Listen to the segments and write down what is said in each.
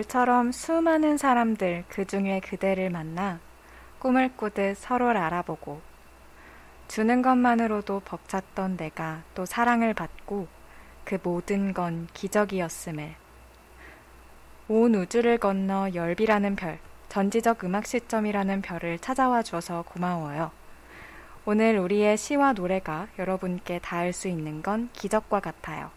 별처럼 수많은 사람들 그 중에 그대를 만나 꿈을 꾸듯 서로를 알아보고 주는 것만으로도 벅찼던 내가 또 사랑을 받고 그 모든 건 기적이었음을 온 우주를 건너 열비라는 별 전지적 음악 시점이라는 별을 찾아와 주어서 고마워요. 오늘 우리의 시와 노래가 여러분께 닿을 수 있는 건 기적과 같아요.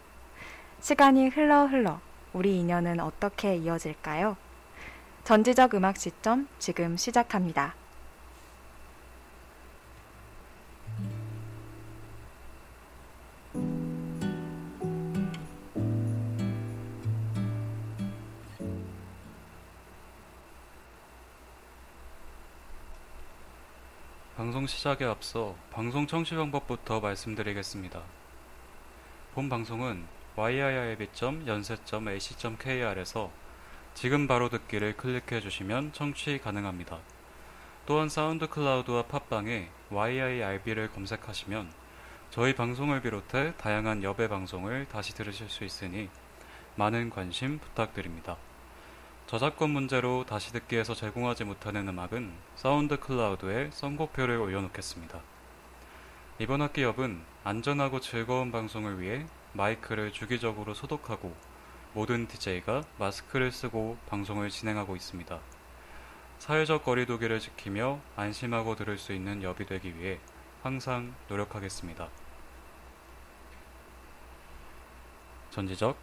시간이 흘러 흘러 우리 인연은 어떻게 이어질까요? 전지적 음악 시점 지금 시작합니다. 방송 시작에 앞서 방송 청취 방법부터 말씀드리겠습니다. 본 방송은 yirb.yonsei.ac.kr에서 지금 바로 듣기를 클릭해 주시면 청취 가능합니다. 또한 사운드 클라우드와 팟빵에 yirb를 검색하시면 저희 방송을 비롯해 다양한 여배 방송을 다시 들으실 수 있으니 많은 관심 부탁드립니다. 저작권 문제로 다시 듣기에서 제공하지 못하는 음악은 사운드 클라우드에 선곡표를 올려놓겠습니다. 이번 학기 엽은 안전하고 즐거운 방송을 위해 마이크를 주기적으로 소독하고 모든 DJ가 마스크를 쓰고 방송을 진행하고 있습니다. 사회적 거리두기를 지키며 안심하고 들을 수 있는 엽이 되기 위해 항상 노력하겠습니다. 전지적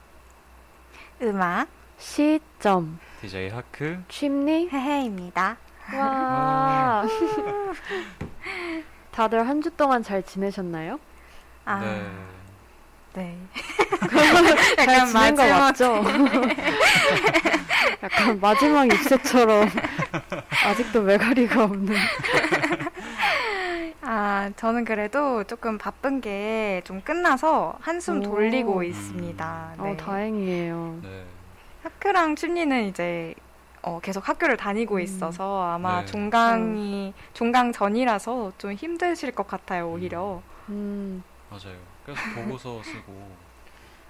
음악 시점 DJ 하크 취미 헤헤입니다. 와 다들 한 주 동안 잘 지내셨나요? 아, 네. 네. 잘 약간 지낸 거 마지막- 맞죠? 약간 마지막 입새처럼 아직도 메가리가 없는 아, 저는 그래도 조금 바쁜 게 좀 끝나서 한숨 오. 돌리고 있습니다. 어, 네. 다행이에요. 네. 하크랑 춘리는 이제 어, 계속 학교를 다니고 음. 있어서 아마 네. 종강이 종강 전이라서 좀 힘드실 것 같아요 오히려. 음, 맞아요. 계속 보고서 쓰고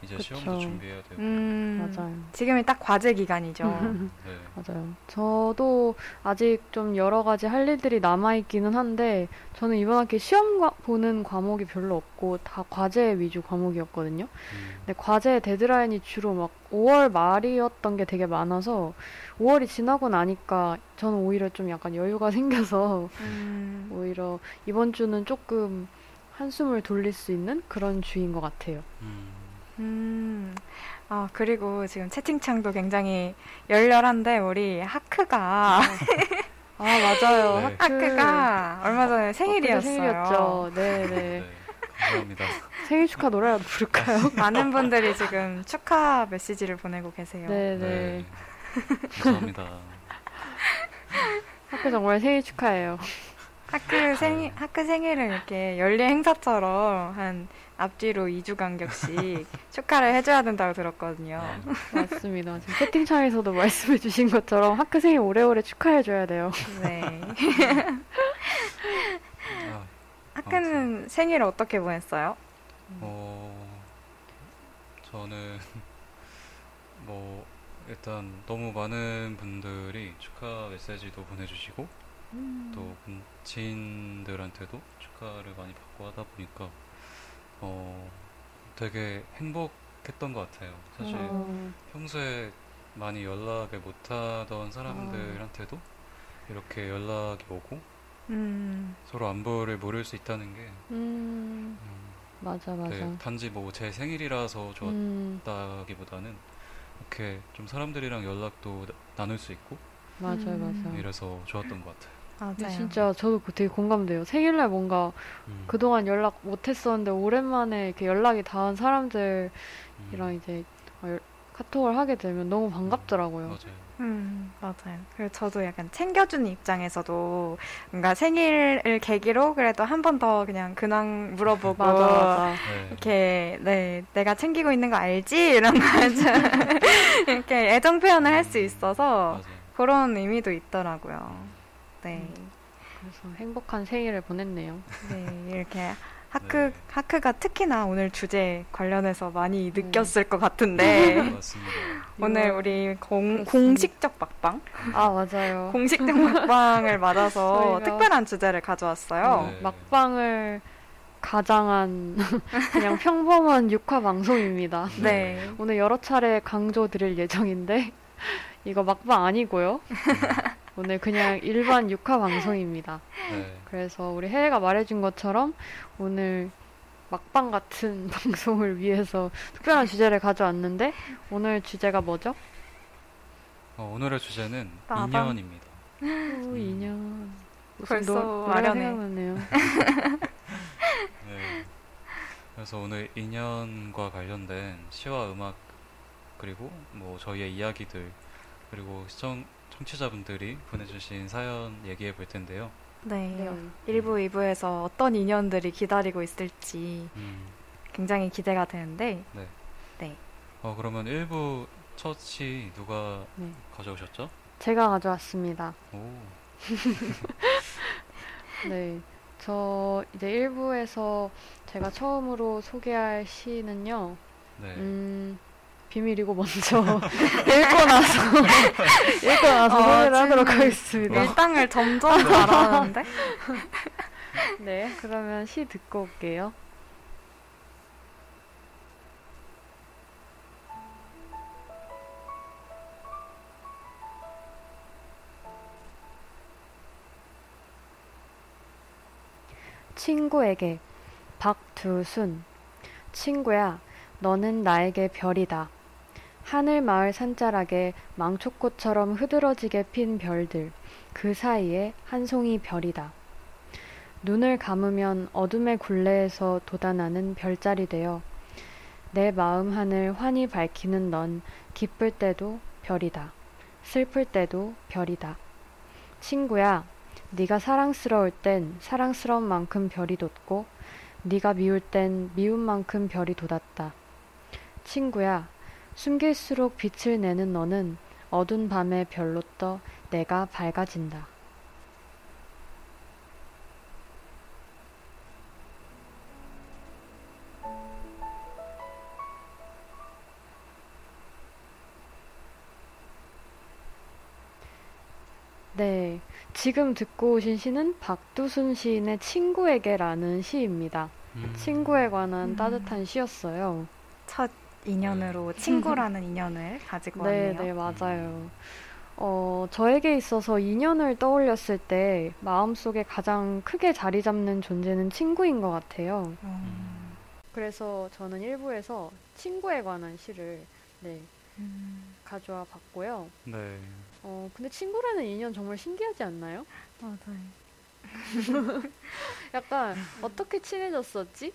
이제 그쵸. 시험도 준비해야 되고. 음, 맞아요. 지금이 딱 과제 기간이죠. 네. 맞아요. 저도 아직 좀 여러 가지 할 일들이 남아 있기는 한데, 저는 이번 학기 시험 과- 보는 과목이 별로 없고, 다 과제 위주 과목이었거든요. 음, 근데 과제 데드라인이 주로 막 5월 말이었던 게 되게 많아서, 5월이 지나고 나니까 저는 오히려 좀 약간 여유가 생겨서, 음, 오히려 이번 주는 조금 한숨을 돌릴 수 있는 그런 주인 것 같아요. 음, 음. 아 그리고 지금 채팅창도 굉장히 열렬한데 우리 하크가 아, 맞아요. 네. 하크. 하크가 얼마 전에 엊그제 생일이었어요. 생일이었죠. 네네. 네. 감사합니다. 생일 축하 노래라도 부를까요? 많은 분들이 지금 축하 메시지를 보내고 계세요. 네네. 네. 감사합니다. 하크 정말 생일 축하해요. 하크 생일 하크 생일을 이렇게 연례 행사처럼 한 앞뒤로 2주 간격씩 축하를 해줘야 된다고 들었거든요. 네. 맞습니다. 지금 채팅창에서도 말씀해주신 것처럼 하크 생일 오래오래 축하해줘야 돼요. 네. 아, 하크는 생일 어떻게 보냈어요? 어, 저는 뭐 일단 너무 많은 분들이 축하 메시지도 보내주시고 또 분- 지인들한테도 축하를 많이 받고 하다 보니까 어 되게 행복했던 것 같아요. 사실 어, 평소에 많이 연락을 못하던 사람들한테도 이렇게 연락이 오고 음, 서로 안부를 물을 수 있다는 게 음, 음, 맞아 맞아. 네, 단지 뭐 제 생일이라서 음, 좋았다기보다는 이렇게 좀 사람들이랑 연락도 나- 나눌 수 있고 맞아요 음. 맞아요. 이래서 좋았던 것 같아요. 맞아요. 진짜 저도 되게 공감돼요. 생일날 뭔가 음, 그동안 연락 못했었는데 오랜만에 이렇게 연락이 닿은 사람들이랑 음, 이제 어, 열- 카톡을 하게 되면 너무 반갑더라고요. 맞아요. 음, 맞아요. 그리고 저도 약간 챙겨주는 입장에서도 뭔가 생일을 계기로 그래도 한 번 더 그냥 근황 물어보고 맞아 맞아. 네. 이렇게 네 내가 챙기고 있는 거 알지 이런 거좀 이렇게 애정 표현을 할 수 있어서 맞아요. 그런 의미도 있더라고요. 네, 그래서 행복한 생일을 보냈네요. 네 이렇게 하크 네. 하크가 특히나 오늘 주제 관련해서 많이 음. 느꼈을 것 같은데 맞습니다. 오늘 우리 공. 공식적 막방 아 맞아요. 공식적 막방을 맞아서 특별한 주제를 가져왔어요. 네. 막방을 가장한 그냥 평범한 육화 방송입니다. 네. 오늘 여러 차례 강조 드릴 예정인데 이거 막방 아니고요. 오늘 그냥 일반 육화 방송입니다. 네. 그래서 우리 혜혜가 말해준 것처럼 오늘 막방 같은 방송을 위해서 특별한 주제를 가져왔는데 오늘 주제가 뭐죠? 어, 오늘의 주제는 빠밤. 인연입니다. 오, 인연. 무슨 벌써 노-. 생각나네요. 네. 그래서 오늘 인연과 관련된 시와 음악 그리고 뭐 저희의 이야기들 그리고 시청 청취자분들이 보내주신 사연 얘기해 볼 텐데요. 네. 네. 1부, 2부에서 어떤 인연들이 기다리고 있을지 음, 굉장히 기대가 되는데 네. 네. 어 그러면 1부 첫 시 누가 네. 가져오셨죠? 제가 가져왔습니다. 오. 네. 저 이제 1부에서 제가 처음으로 소개할 시는요. 네. 음, 비밀이고 먼저 읽고 나서 읽고 나서 어, 소개를 하도록 하겠습니다. 일당을 점점 잘하는데 네, 그러면 시 듣고 올게요. 친구에게 박두순 친구야, 너는 나에게 별이다. 하늘 마을 산자락에 망초꽃처럼 흐드러지게 핀 별들, 그 사이에 한 송이 별이다. 눈을 감으면 어둠의 굴레에서 돋아나는 별자리 되어 내 마음 하늘 환히 밝히는 넌 기쁠 때도 별이다. 슬플 때도 별이다. 친구야, 네가 사랑스러울 땐 사랑스러운 만큼 별이 돋고 네가 미울 땐 미운 만큼 별이 돋았다. 친구야, 숨길수록 빛을 내는 너는 어두운 밤에 별로 떠 내가 밝아진다. 네. 지금 듣고 오신 시는 박두순 시인의 친구에게라는 시입니다. 음. 친구에 관한 음. 따뜻한 시였어요. 첫 인연으로 친구라는 인연을 가지고 네, 왔네요. 네, 맞아요. 어, 저에게 있어서 인연을 떠올렸을 때 마음속에 가장 크게 자리 잡는 존재는 친구인 것 같아요. 음, 그래서 저는 일부에서 친구에 관한 시를 네, 음, 가져와 봤고요. 네. 어, 근데 친구라는 인연 정말 신기하지 않나요? 맞아요. 약간 어떻게 친해졌었지?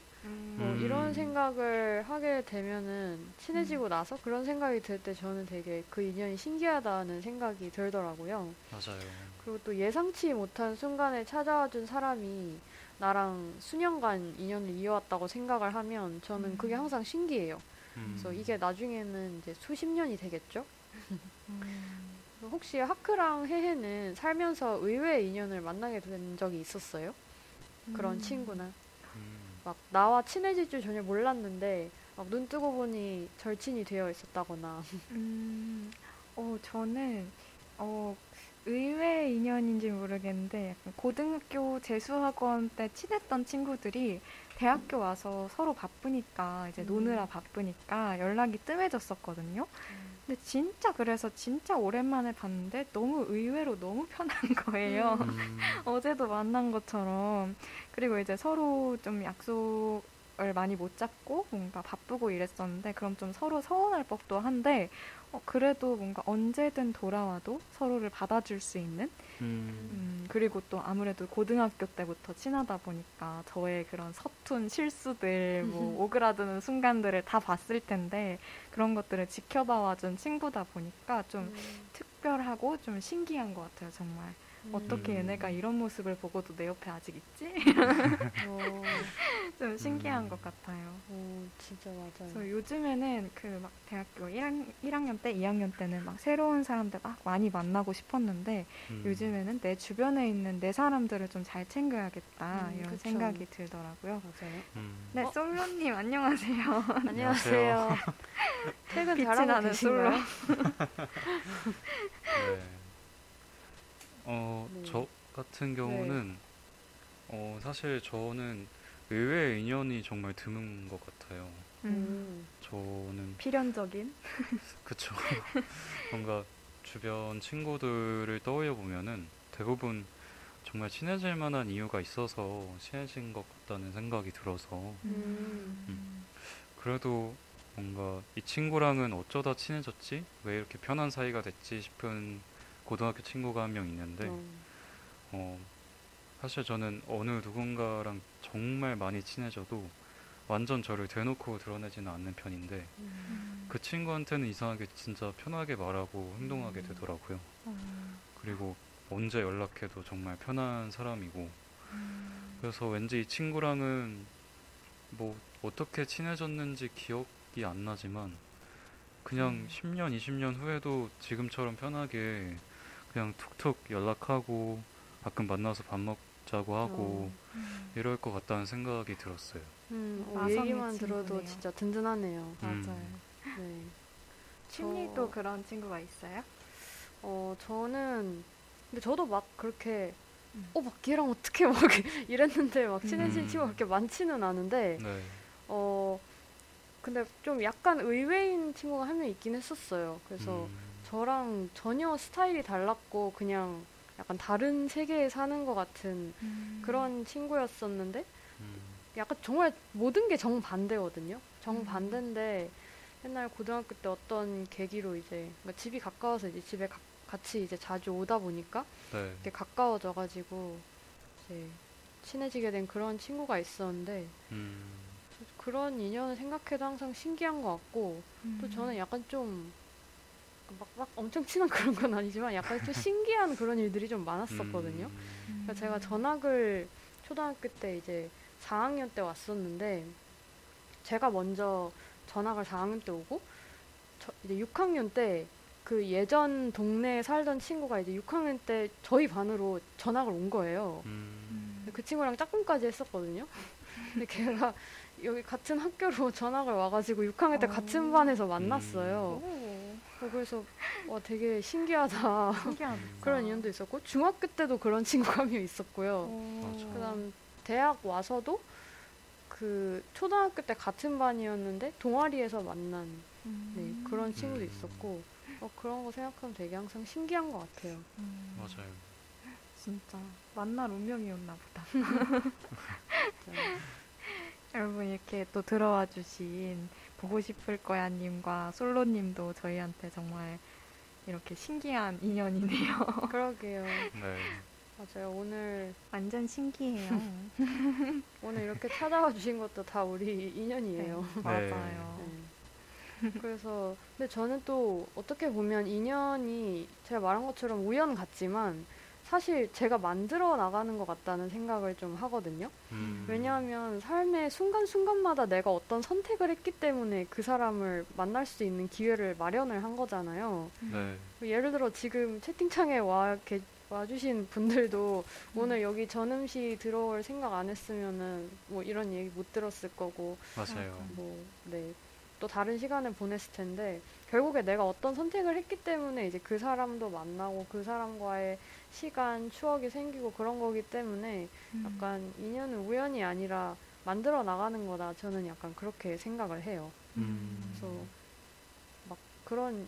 뭐 음. 이런 생각을 하게 되면은 친해지고 나서 그런 생각이 들 때 저는 되게 그 인연이 신기하다는 생각이 들더라고요. 맞아요. 그리고 또 예상치 못한 순간에 찾아와 준 사람이 나랑 수년간 인연을 이어왔다고 생각을 하면 저는 그게 음. 항상 신기해요. 음. 그래서 이게 나중에는 이제 수십 년이 되겠죠? 음, 혹시 하크랑 해해는 살면서 의외의 인연을 만나게 된 적이 있었어요? 그런 음. 친구나. 음. 막 나와 친해질 줄 전혀 몰랐는데 막 눈 뜨고 보니 절친이 되어 있었다거나. 음, 어, 저는, 어, 의외의 인연인지 모르겠는데, 약간 고등학교 재수학원 때 친했던 친구들이 대학교 와서 서로 바쁘니까, 이제 음. 노느라 바쁘니까 연락이 뜸해졌었거든요. 근데 진짜 그래서 진짜 오랜만에 봤는데 너무 의외로 너무 편한 거예요. 음. 어제도 만난 것처럼. 그리고 이제 서로 좀 약속을 많이 못 잡고 뭔가 바쁘고 이랬었는데 그럼 좀 서로 서운할 법도 한데 어, 그래도 뭔가 언제든 돌아와도 서로를 받아줄 수 있는 음. 음, 그리고 또 아무래도 고등학교 때부터 친하다 보니까 저의 그런 서툰 실수들, 뭐 오그라드는 순간들을 다 봤을 텐데 그런 것들을 지켜봐 와준 친구다 보니까 좀 특별하고 좀 신기한 것 같아요, 정말. 어떻게 음. 얘네가 이런 모습을 보고도 내 옆에 아직 있지? 어, 좀 신기한 음. 것 같아요. 어, 진짜 맞아요. 그래서 요즘에는 그 막 대학교 1학, 1학년 때, 2학년 때는 막 새로운 사람들 막 많이 만나고 싶었는데 음. 요즘에는 내 주변에 있는 내 사람들을 좀 잘 챙겨야겠다 음, 이런 그쵸. 생각이 들더라고요. 맞아요. 음. 네, 어? 솔로님 안녕하세요. 안녕하세요. 퇴근 빛이 잘하고 계신가요? 네. 어, 네. 저 같은 경우는 어, 사실 저는 의외의 인연이 정말 드문 것 같아요. 음, 저는 필연적인. 그쵸. 뭔가 주변 친구들을 떠올려 보면은 대부분 정말 친해질 만한 이유가 있어서 친해진 것 같다는 생각이 들어서 음. 그래도 뭔가 이 친구랑은 어쩌다 친해졌지? 왜 이렇게 편한 사이가 됐지 싶은 고등학교 친구가 한 명 있는데 어, 어, 사실 저는 어느 누군가랑 정말 많이 친해져도 완전 저를 대놓고 드러내지는 않는 편인데 음. 그 친구한테는 이상하게 진짜 편하게 말하고 행동하게 음. 되더라고요. 음. 그리고 언제 연락해도 정말 편한 사람이고 음. 그래서 왠지 이 친구랑은 뭐 어떻게 친해졌는지 기억이 안 나지만 그냥 음. 10년, 20년 후에도 지금처럼 편하게 그냥 툭툭 연락하고 가끔 만나서 밥 먹자고 하고 음. 이럴 것 같다는 생각이 들었어요. 음, 어, 얘기만 들어도 친구네요. 진짜 든든하네요. 음. 맞아요. 네. 심리도 저- 그런 친구가 있어요? 어, 저는, 근데 저도 막 그렇게, 음. 어, 막 걔랑 어떻게 막 이랬는데 막 친해진 음. 친구가 그렇게 많지는 않은데, 네. 어, 근데 좀 약간 의외인 친구가 한 명 있긴 했었어요. 그래서 음, 저랑 전혀 스타일이 달랐고, 그냥 약간 다른 세계에 사는 것 같은 그런 친구였었는데, 음, 약간 정말 모든 게 정반대거든요. 정반대인데 옛날 고등학교 때 어떤 계기로 이제 그러니까 집이 가까워서 이제 집에 가- 같이 이제 자주 오다 보니까 네. 이렇게 가까워져가지고 이제 친해지게 된 그런 친구가 있었는데 음, 그런 인연을 생각해도 항상 신기한 것 같고 음. 또 저는 약간 좀 막, 막 엄청 친한 그런 건 아니지만 약간 좀 신기한 그런 일들이 좀 많았었거든요. 음, 그러니까 제가 전학을 초등학교 때 이제 4학년 때 왔었는데 제가 먼저 전학을 4학년 때 오고 저 이제 6학년 때 그 예전 동네에 살던 친구가 이제 6학년 때 저희 반으로 전학을 온 거예요. 음, 그 친구랑 짝꿍까지 했었거든요. 근데 걔가 여기 같은 학교로 전학을 와가지고 6학년 때 어. 같은 반에서 만났어요. 오, 어, 그래서 와 되게 신기하다 신기하다. 그런 인연도 있었고 중학교 때도 그런 친구가 한 명 있었고요. 그다음 대학 와서도 그 초등학교 때 같은 반이었는데 동아리에서 만난 음. 네, 그런 친구도 음. 있었고 어, 그런 거 생각하면 되게 항상 신기한 것 같아요. 음. 맞아요. 진짜 만날 운명이었나 보다. 네. 여러분 이렇게 또 들어와 주신 보고 싶을 거야 님과 솔로 님도 저희한테 정말 이렇게 신기한 인연이네요. 그러게요. 네. 맞아요. 오늘 완전 신기해요. 오늘 이렇게 찾아와 주신 것도 다 우리 인연이에요. 네, 맞아요. 네. 그래서 근데 저는 또 어떻게 보면 인연이 제가 말한 것처럼 우연 같지만 사실 제가 만들어 나가는 것 같다는 생각을 좀 하거든요. 음, 왜냐하면 삶의 순간순간마다 내가 어떤 선택을 했기 때문에 그 사람을 만날 수 있는 기회를 마련을 한 거잖아요. 네. 예를 들어 지금 채팅창에 와, 계, 와주신 분들도 오늘 여기 전음시 들어올 생각 안 했으면은 뭐 이런 얘기 못 들었을 거고 맞아요. 뭐, 네. 또 다른 시간을 보냈을 텐데, 결국에 내가 어떤 선택을 했기 때문에 이제 그 사람도 만나고 그 사람과의 시간, 추억이 생기고 그런 거기 때문에 음. 약간 인연은 우연이 아니라 만들어 나가는 거다. 저는 약간 그렇게 생각을 해요. 음, 그래서 막 그런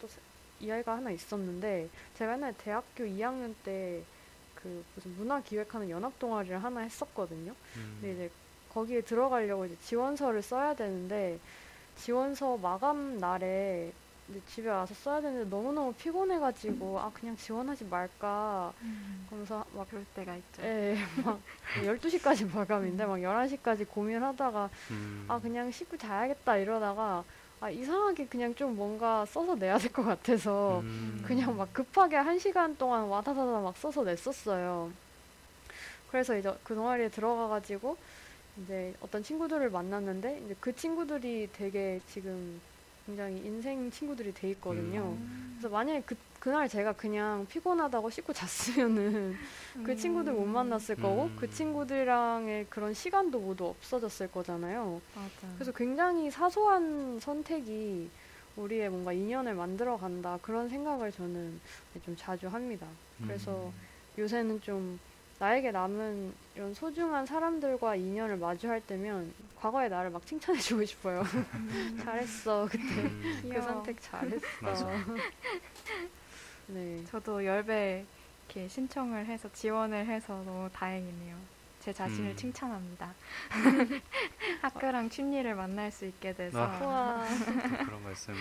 또 세- 이야기가 하나 있었는데, 제가 옛날에 대학교 2학년 때 그 무슨 문화 기획하는 연합 동아리를 하나 했었거든요. 음, 근데 이제 거기에 들어가려고 이제 지원서를 써야 되는데 지원서 마감 날에 이제 집에 와서 써야 되는데 너무너무 피곤해가지고 아 그냥 지원하지 말까 음. 그러면서 막 그럴 때가 있죠. 예, 막 12시까지 마감인데 막 11시까지 고민하다가 음, 아 그냥 씻고 자야겠다 이러다가 아, 이상하게 그냥 좀 뭔가 써서 내야 될 것 같아서 음. 그냥 막 급하게 한 시간 동안 와다다다 막 써서 냈었어요. 그래서 이제 그 동아리에 들어가가지고 이제 어떤 친구들을 만났는데 이제 그 친구들이 되게 지금 굉장히 인생 친구들이 돼 있거든요. 음. 그래서 만약에 그, 그날 제가 그냥 피곤하다고 씻고 잤으면은 그 친구들 못 만났을 거고 음. 그 친구들이랑의 그런 시간도 모두 없어졌을 거잖아요. 맞아. 그래서 굉장히 사소한 선택이 우리의 뭔가 인연을 만들어 간다 그런 생각을 저는 좀 자주 합니다. 그래서 음. 요새는 좀 나에게 남은 이런 소중한 사람들과 인연을 마주할 때면 과거의 나를 막 칭찬해주고 싶어요. 잘했어 그때 음. 그. 선택 잘했어. 네. 저도 열배 이렇게 신청을 해서 지원을 해서 너무 다행이네요. 제 자신을 음. 칭찬합니다. 학교랑 춘리를 만날 수 있게 돼서 아. 그런 말씀을.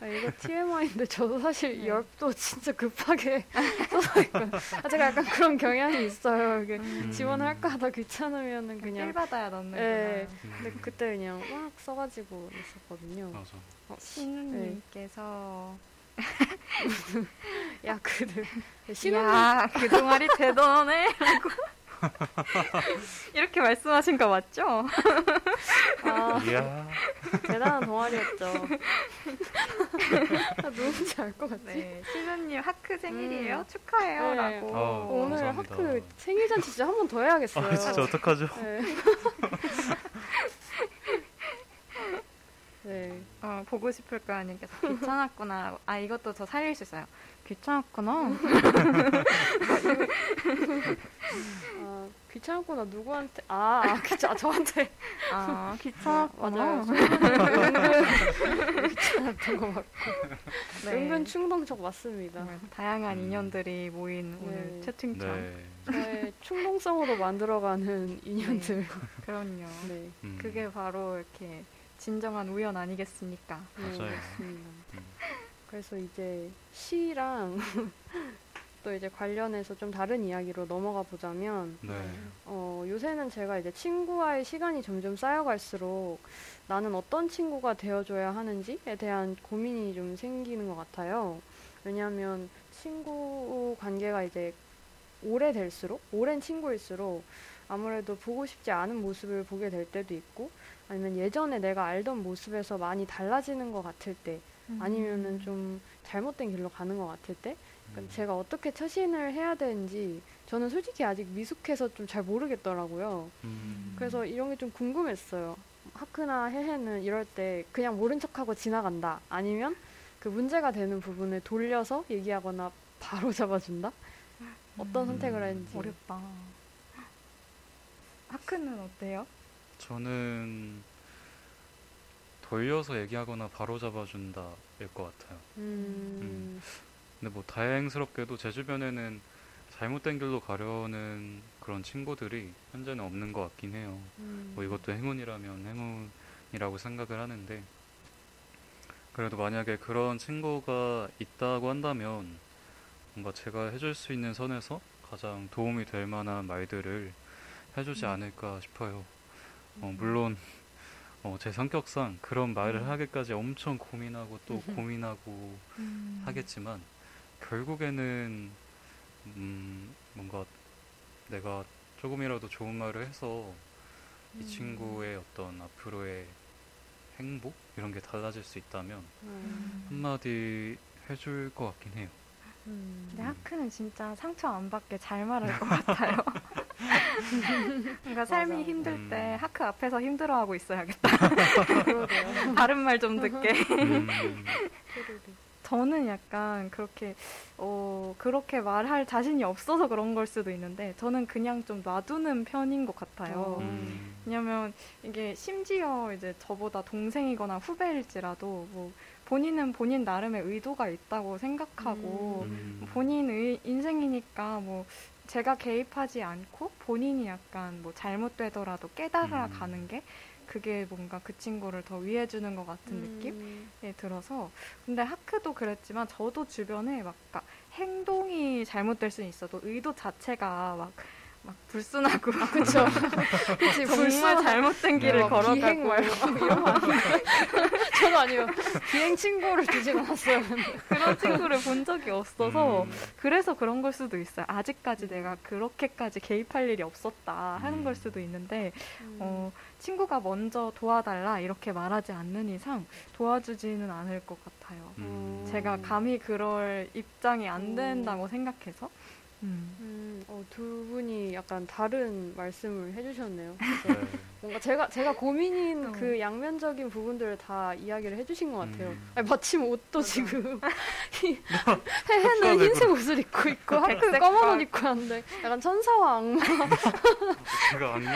아, 이거 TMI인데 저도 사실 네. 열도 진짜 급하게 써서 있거든요. 아, 제가 약간 그런 경향이 있어요. 이게 음. 지원할까 하다 귀찮으면은 필 그냥 받아야 넣는구나. 네. 음. 근데 그때 그냥 막 써가지고 냈었거든요. 맞아. 어, 신우님께서 야 그들 신우 야, 그 동아리. 라고 이렇게 말씀하신 거 맞죠? 아, 이야. 대단한 동아리였죠. 아, 누군지 알 것 같지? 네, 신우님 하크 생일이에요. 음. 축하해요. 네. 라고. 어, 오늘 감사합니다. 하크 생일 잔치 진짜 한 번 더 해야겠어요. 아, 진짜 어떡하죠? 네. 네. 어, 보고 싶을 거 아님께서 귀찮았구나. 아, 이것도 저 살릴 수 있어요. 귀찮았구나. 아, 귀찮았구나 누구한테 아, 아 귀찮 아, 저한테 아, 귀찮았구나. 맞아요. 귀찮았던 거 맞고 네. 은근 충동적 맞습니다. 정말 다양한 음. 인연들이 모인 네. 오늘 채팅창. 네. 저의 충동성으로 만들어가는 인연들. 그럼요. 네. 음. 그게 바로 이렇게 진정한 우연 아니겠습니까? 네, 맞아요. 맞습니다. 음. 그래서 이제 시랑 또 이제 관련해서 좀 다른 이야기로 넘어가 보자면 네. 어, 요새는 제가 이제 친구와의 시간이 점점 쌓여갈수록 나는 어떤 친구가 되어줘야 하는지에 대한 고민이 좀 생기는 것 같아요. 왜냐하면 친구 관계가 이제 오래될수록, 오랜 친구일수록 아무래도 보고 싶지 않은 모습을 보게 될 때도 있고, 아니면 예전에 내가 알던 모습에서 많이 달라지는 것 같을 때, 아니면은 좀 잘못된 길로 가는 것 같을 때, 그러니까 제가 어떻게 처신을 해야 되는지 저는 솔직히 아직 미숙해서 좀 잘 모르겠더라고요. 음. 그래서 이런 게 좀 궁금했어요. 하크나 해해는 이럴 때 그냥 모른 척하고 지나간다. 아니면 그 문제가 되는 부분을 돌려서 얘기하거나 바로 잡아준다. 어떤 음, 선택을 했는지. 어렵다. 하크는 어때요? 저는 돌려서 얘기하거나 바로 잡아준다일 것 같아요. 음, 근데 뭐 다행스럽게도 제 주변에는 잘못된 길로 가려는 그런 친구들이 현재는 없는 것 같긴 해요. 음. 뭐 이것도 행운이라면 행운이라고 생각을 하는데 그래도 만약에 그런 친구가 있다고 한다면 뭔가 제가 해줄 수 있는 선에서 가장 도움이 될 만한 말들을 해주지 않을까 싶어요. 어, 물론 어, 제 성격상 그런 말을 하기까지 엄청 고민하고 또 고민하고 하겠지만 결국에는 음, 뭔가 내가 조금이라도 좋은 말을 해서 이 친구의 어떤 앞으로의 행복? 이런 게 달라질 수 있다면 음, 한마디 해줄 것 같긴 해요. 음. 근데 하크는 진짜 상처 안 받게 잘 말할 것 같아요. 뭔가 삶이 맞아. 힘들 때 음. 하크 앞에서 힘들어하고 있어야겠다. 다른 말 좀 듣게. 음. 저는 약간 그렇게 어 그렇게 말할 자신이 없어서 그런 걸 수도 있는데 저는 그냥 좀 놔두는 편인 것 같아요. 음, 왜냐면 이게 심지어 이제 저보다 동생이거나 후배일지라도 뭐 본인은 본인 나름의 의도가 있다고 생각하고 음, 본인 의 인생이니까 뭐 제가 개입하지 않고 본인이 약간 뭐 잘못되더라도 깨달아 음. 가는 게 그게 뭔가 그 친구를 더 위해주는 것 같은 느낌이 음, 들어서 근데 하크도 그랬지만 저도 주변에 막 그러니까 행동이 잘못될 수는 있어도 의도 자체가 막, 막 불순하고 아. 그치, 정말 잘못된 네, 길을 막 걸어가고 말고 이런? 저도 아니요. 비행 친구를 두진 않았어요. 그런 친구를 본 적이 없어서 음. 그래서 그런 걸 수도 있어요. 아직까지 내가 그렇게까지 개입할 일이 없었다 하는 음. 걸 수도 있는데 음. 어, 친구가 먼저 도와달라 이렇게 말하지 않는 이상 도와주지는 않을 것 같아요. 음. 제가 감히 그럴 입장이 안 오. 된다고 생각해서 음. 음, 어, 두 분이 약간 다른 말씀을 해주셨네요. 네. 뭔가 제가 제가 고민인 어. 그 양면적인 부분들을 다 이야기를 해주신 것 같아요. 음. 아니, 마침 옷도 지금 희- 흑사되고. 해는 흰색 옷을 입고 있고 하크 검은 옷 깔. 입고 하는데 약간 천사와 악마 제가 악마.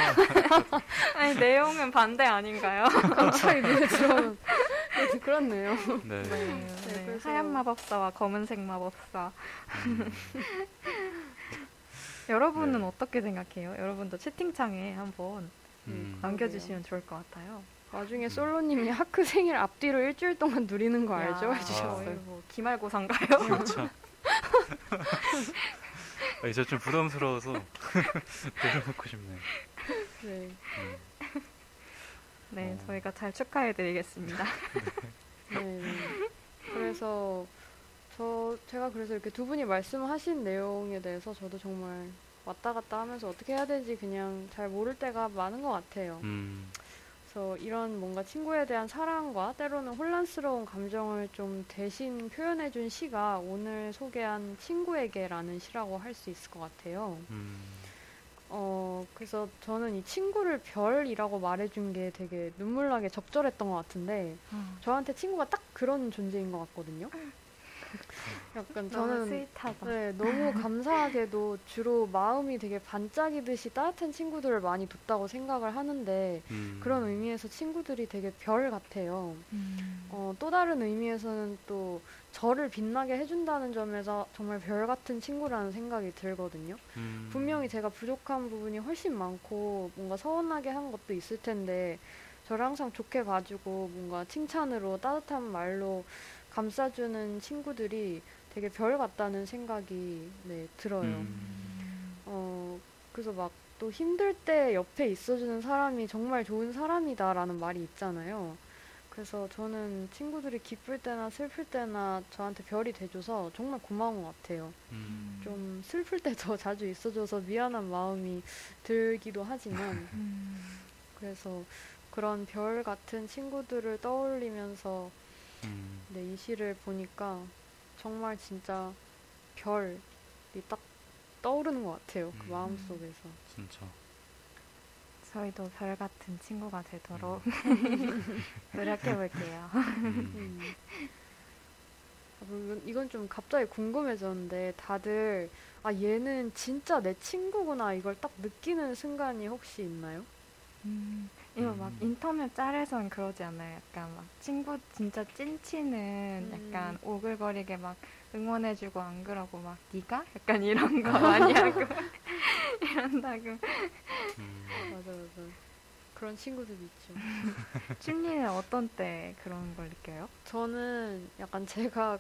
아니 내용은 반대 아닌가요? 갑자기 눈에 들어오는 네, 그렇네요. 네. 네, 네, 그래서- 하얀 마법사와 검은색 마법사. 음. 여러분은 네. 어떻게 생각해요? 여러분도 채팅창에 한번 음. 남겨주시면 좋을 것 같아요. 나중에 솔로님이 하크 생일 앞뒤로 일주일 동안 누리는 거 알죠? 야, 해주셨어요. 거의 뭐 기말고사인가요? 그렇죠. 아, 이제 좀 부담스러워서 내려놓고 싶네요. 네. 음. 네, 어. 저희가 잘 축하해드리겠습니다. 네. 네. 그래서 저 제가 그래서 이렇게 두 분이 말씀하신 내용에 대해서 저도 정말 왔다 갔다 하면서 어떻게 해야 되지 그냥 잘 모를 때가 많은 것 같아요. 음. 그래서 이런 뭔가 친구에 대한 사랑과 때로는 혼란스러운 감정을 좀 대신 표현해준 시가 오늘 소개한 친구에게라는 시라고 할 수 있을 것 같아요. 음. 어, 그래서 저는 이 친구를 별이라고 말해준 게 되게 눈물나게 적절했던 것 같은데, 저한테 친구가 딱 그런 존재인 것 같거든요. 약간 너무 저는 스윗하다. 네, 너무 감사하게도 주로 마음이 되게 반짝이듯이 따뜻한 친구들을 많이 뒀다고 생각을 하는데, 음. 그런 의미에서 친구들이 되게 별 같아요. 음. 어, 또 다른 의미에서는 또 저를 빛나게 해준다는 점에서 정말 별 같은 친구라는 생각이 들거든요. 음. 분명히 제가 부족한 부분이 훨씬 많고 뭔가 서운하게 한 것도 있을 텐데 저를 항상 좋게 봐주고 뭔가 칭찬으로 따뜻한 말로 감싸주는 친구들이 되게 별 같다는 생각이 네, 들어요. 음. 어, 그래서 막 또 힘들 때 옆에 있어주는 사람이 정말 좋은 사람이다라는 말이 있잖아요. 그래서 저는 친구들이 기쁠 때나 슬플 때나 저한테 별이 돼줘서 정말 고마운 것 같아요. 음. 좀 슬플 때 더 자주 있어줘서 미안한 마음이 들기도 하지만 음. 그래서 그런 별 같은 친구들을 떠올리면서 음. 네, 이 시를 보니까 정말 진짜 별이 딱 떠오르는 것 같아요. 그 음. 마음 속에서. 진짜. 저희도 별 같은 친구가 되도록 노력해 볼게요. 음. 음. 아, 물론 이건 좀 갑자기 궁금해졌는데 다들 아 얘는 진짜 내 친구구나 이걸 딱 느끼는 순간이 혹시 있나요? 음, 이거 막 음. 인터뷰 짤에선 그러지 않아요. 약간 막 친구 진짜 찐치는 음. 약간 오글거리게 막 응원해주고 안 그러고 막 네가 약간 이런 거 많이 하고 이런다고. 음. 맞아 맞아 그런 친구들 있죠. 춘리는 어떤 때 그런 걸 느껴요? 저는 약간 제가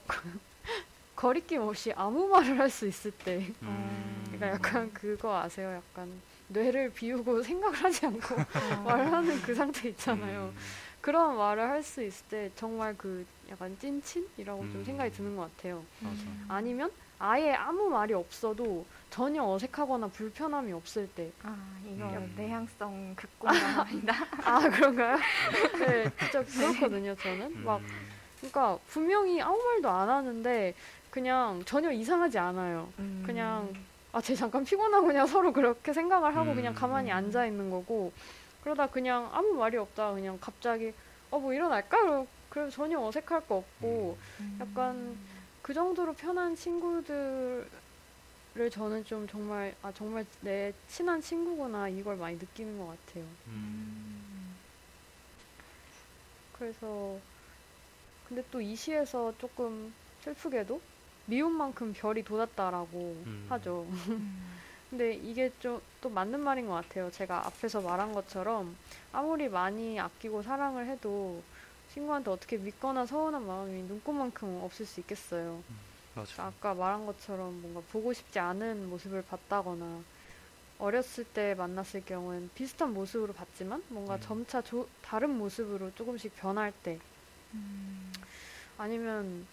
거리낌 없이 아무 말을 할 수 있을 때 음. 그러니까 약간 그거 아세요? 약간 뇌를 비우고 생각을 하지 않고 말하는 그 상태 있잖아요. 음. 그런 말을 할 수 있을 때 정말 그 약간 찐친이라고 좀 음. 생각이 드는 것 같아요. 맞아. 아니면 아예 아무 말이 없어도 전혀 어색하거나 불편함이 없을 때. 아 이거 음. 내향성 극공감합니다. 아 그런가요? 네, 진짜 그렇거든요. 저는 막 음. 그러니까 분명히 아무 말도 안 하는데 그냥 전혀 이상하지 않아요. 음. 그냥 아, 쟤 잠깐 피곤하고 그냥 서로 그렇게 생각을 하고 그냥 음. 가만히 앉아 있는 거고 그러다 그냥 아무 말이 없다 그냥 갑자기 어 뭐 일어날까? 그럼 전혀 어색할 거 없고 음. 약간 그 정도로 편한 친구들을 저는 좀 정말 아 정말 내 친한 친구구나 이걸 많이 느끼는 것 같아요. 음. 그래서 근데 또 이 시에서 조금 슬프게도 미움만큼 별이 돋았다라고 음. 하죠. 음. 근데 이게 좀 또 맞는 말인 것 같아요. 제가 앞에서 말한 것처럼 아무리 많이 아끼고 사랑을 해도 친구한테 어떻게 믿거나 서운한 마음이 눈꽃만큼 없을 수 있겠어요. 맞아. 아까 말한 것처럼 뭔가 보고 싶지 않은 모습을 봤다거나 어렸을 때 만났을 경우는 비슷한 모습으로 봤지만 뭔가 음. 점차 조, 다른 모습으로 조금씩 변할 때 음. 아니면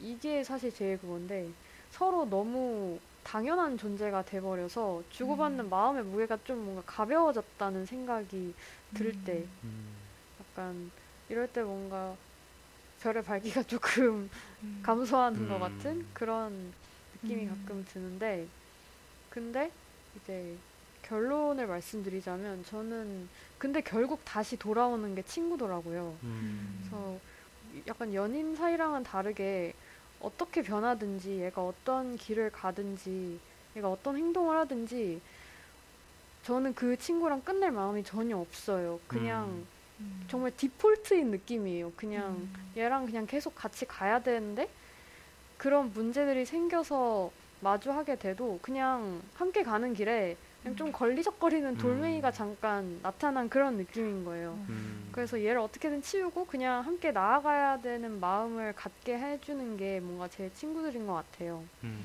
이게 사실 제일 그건데 서로 너무 당연한 존재가 돼버려서 주고받는 음. 마음의 무게가 좀 뭔가 가벼워졌다는 생각이 들때 음. 약간 이럴 때 뭔가 별의 밝기가 조금 음. 감소하는 것 음. 같은 그런 느낌이 음. 가끔 드는데 근데 이제 결론을 말씀드리자면 저는 근데 결국 다시 돌아오는 게 친구더라고요. 음. 그래서 약간 연인 사이랑은 다르게 어떻게 변하든지 얘가 어떤 길을 가든지 얘가 어떤 행동을 하든지 저는 그 친구랑 끝낼 마음이 전혀 없어요. 그냥 음. 음. 정말 디폴트인 느낌이에요. 그냥 음. 얘랑 그냥 계속 같이 가야 되는데 그런 문제들이 생겨서 마주하게 돼도 그냥 함께 가는 길에 좀 걸리적거리는 돌멩이가 음. 잠깐 나타난 그런 느낌인 거예요. 음. 그래서 얘를 어떻게든 치우고 그냥 함께 나아가야 되는 마음을 갖게 해주는 게 뭔가 제 친구들인 것 같아요. 음.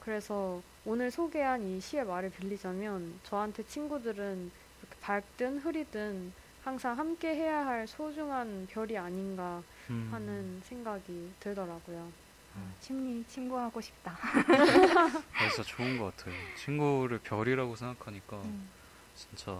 그래서 오늘 소개한 이 시의 말을 빌리자면 저한테 친구들은 이렇게 밝든 흐리든 항상 함께 해야 할 소중한 별이 아닌가 음. 하는 생각이 들더라고요. 아, 침리 친구하고 싶다. 아, 진짜 좋은 것 같아요. 친구를 별이라고 생각하니까 음. 진짜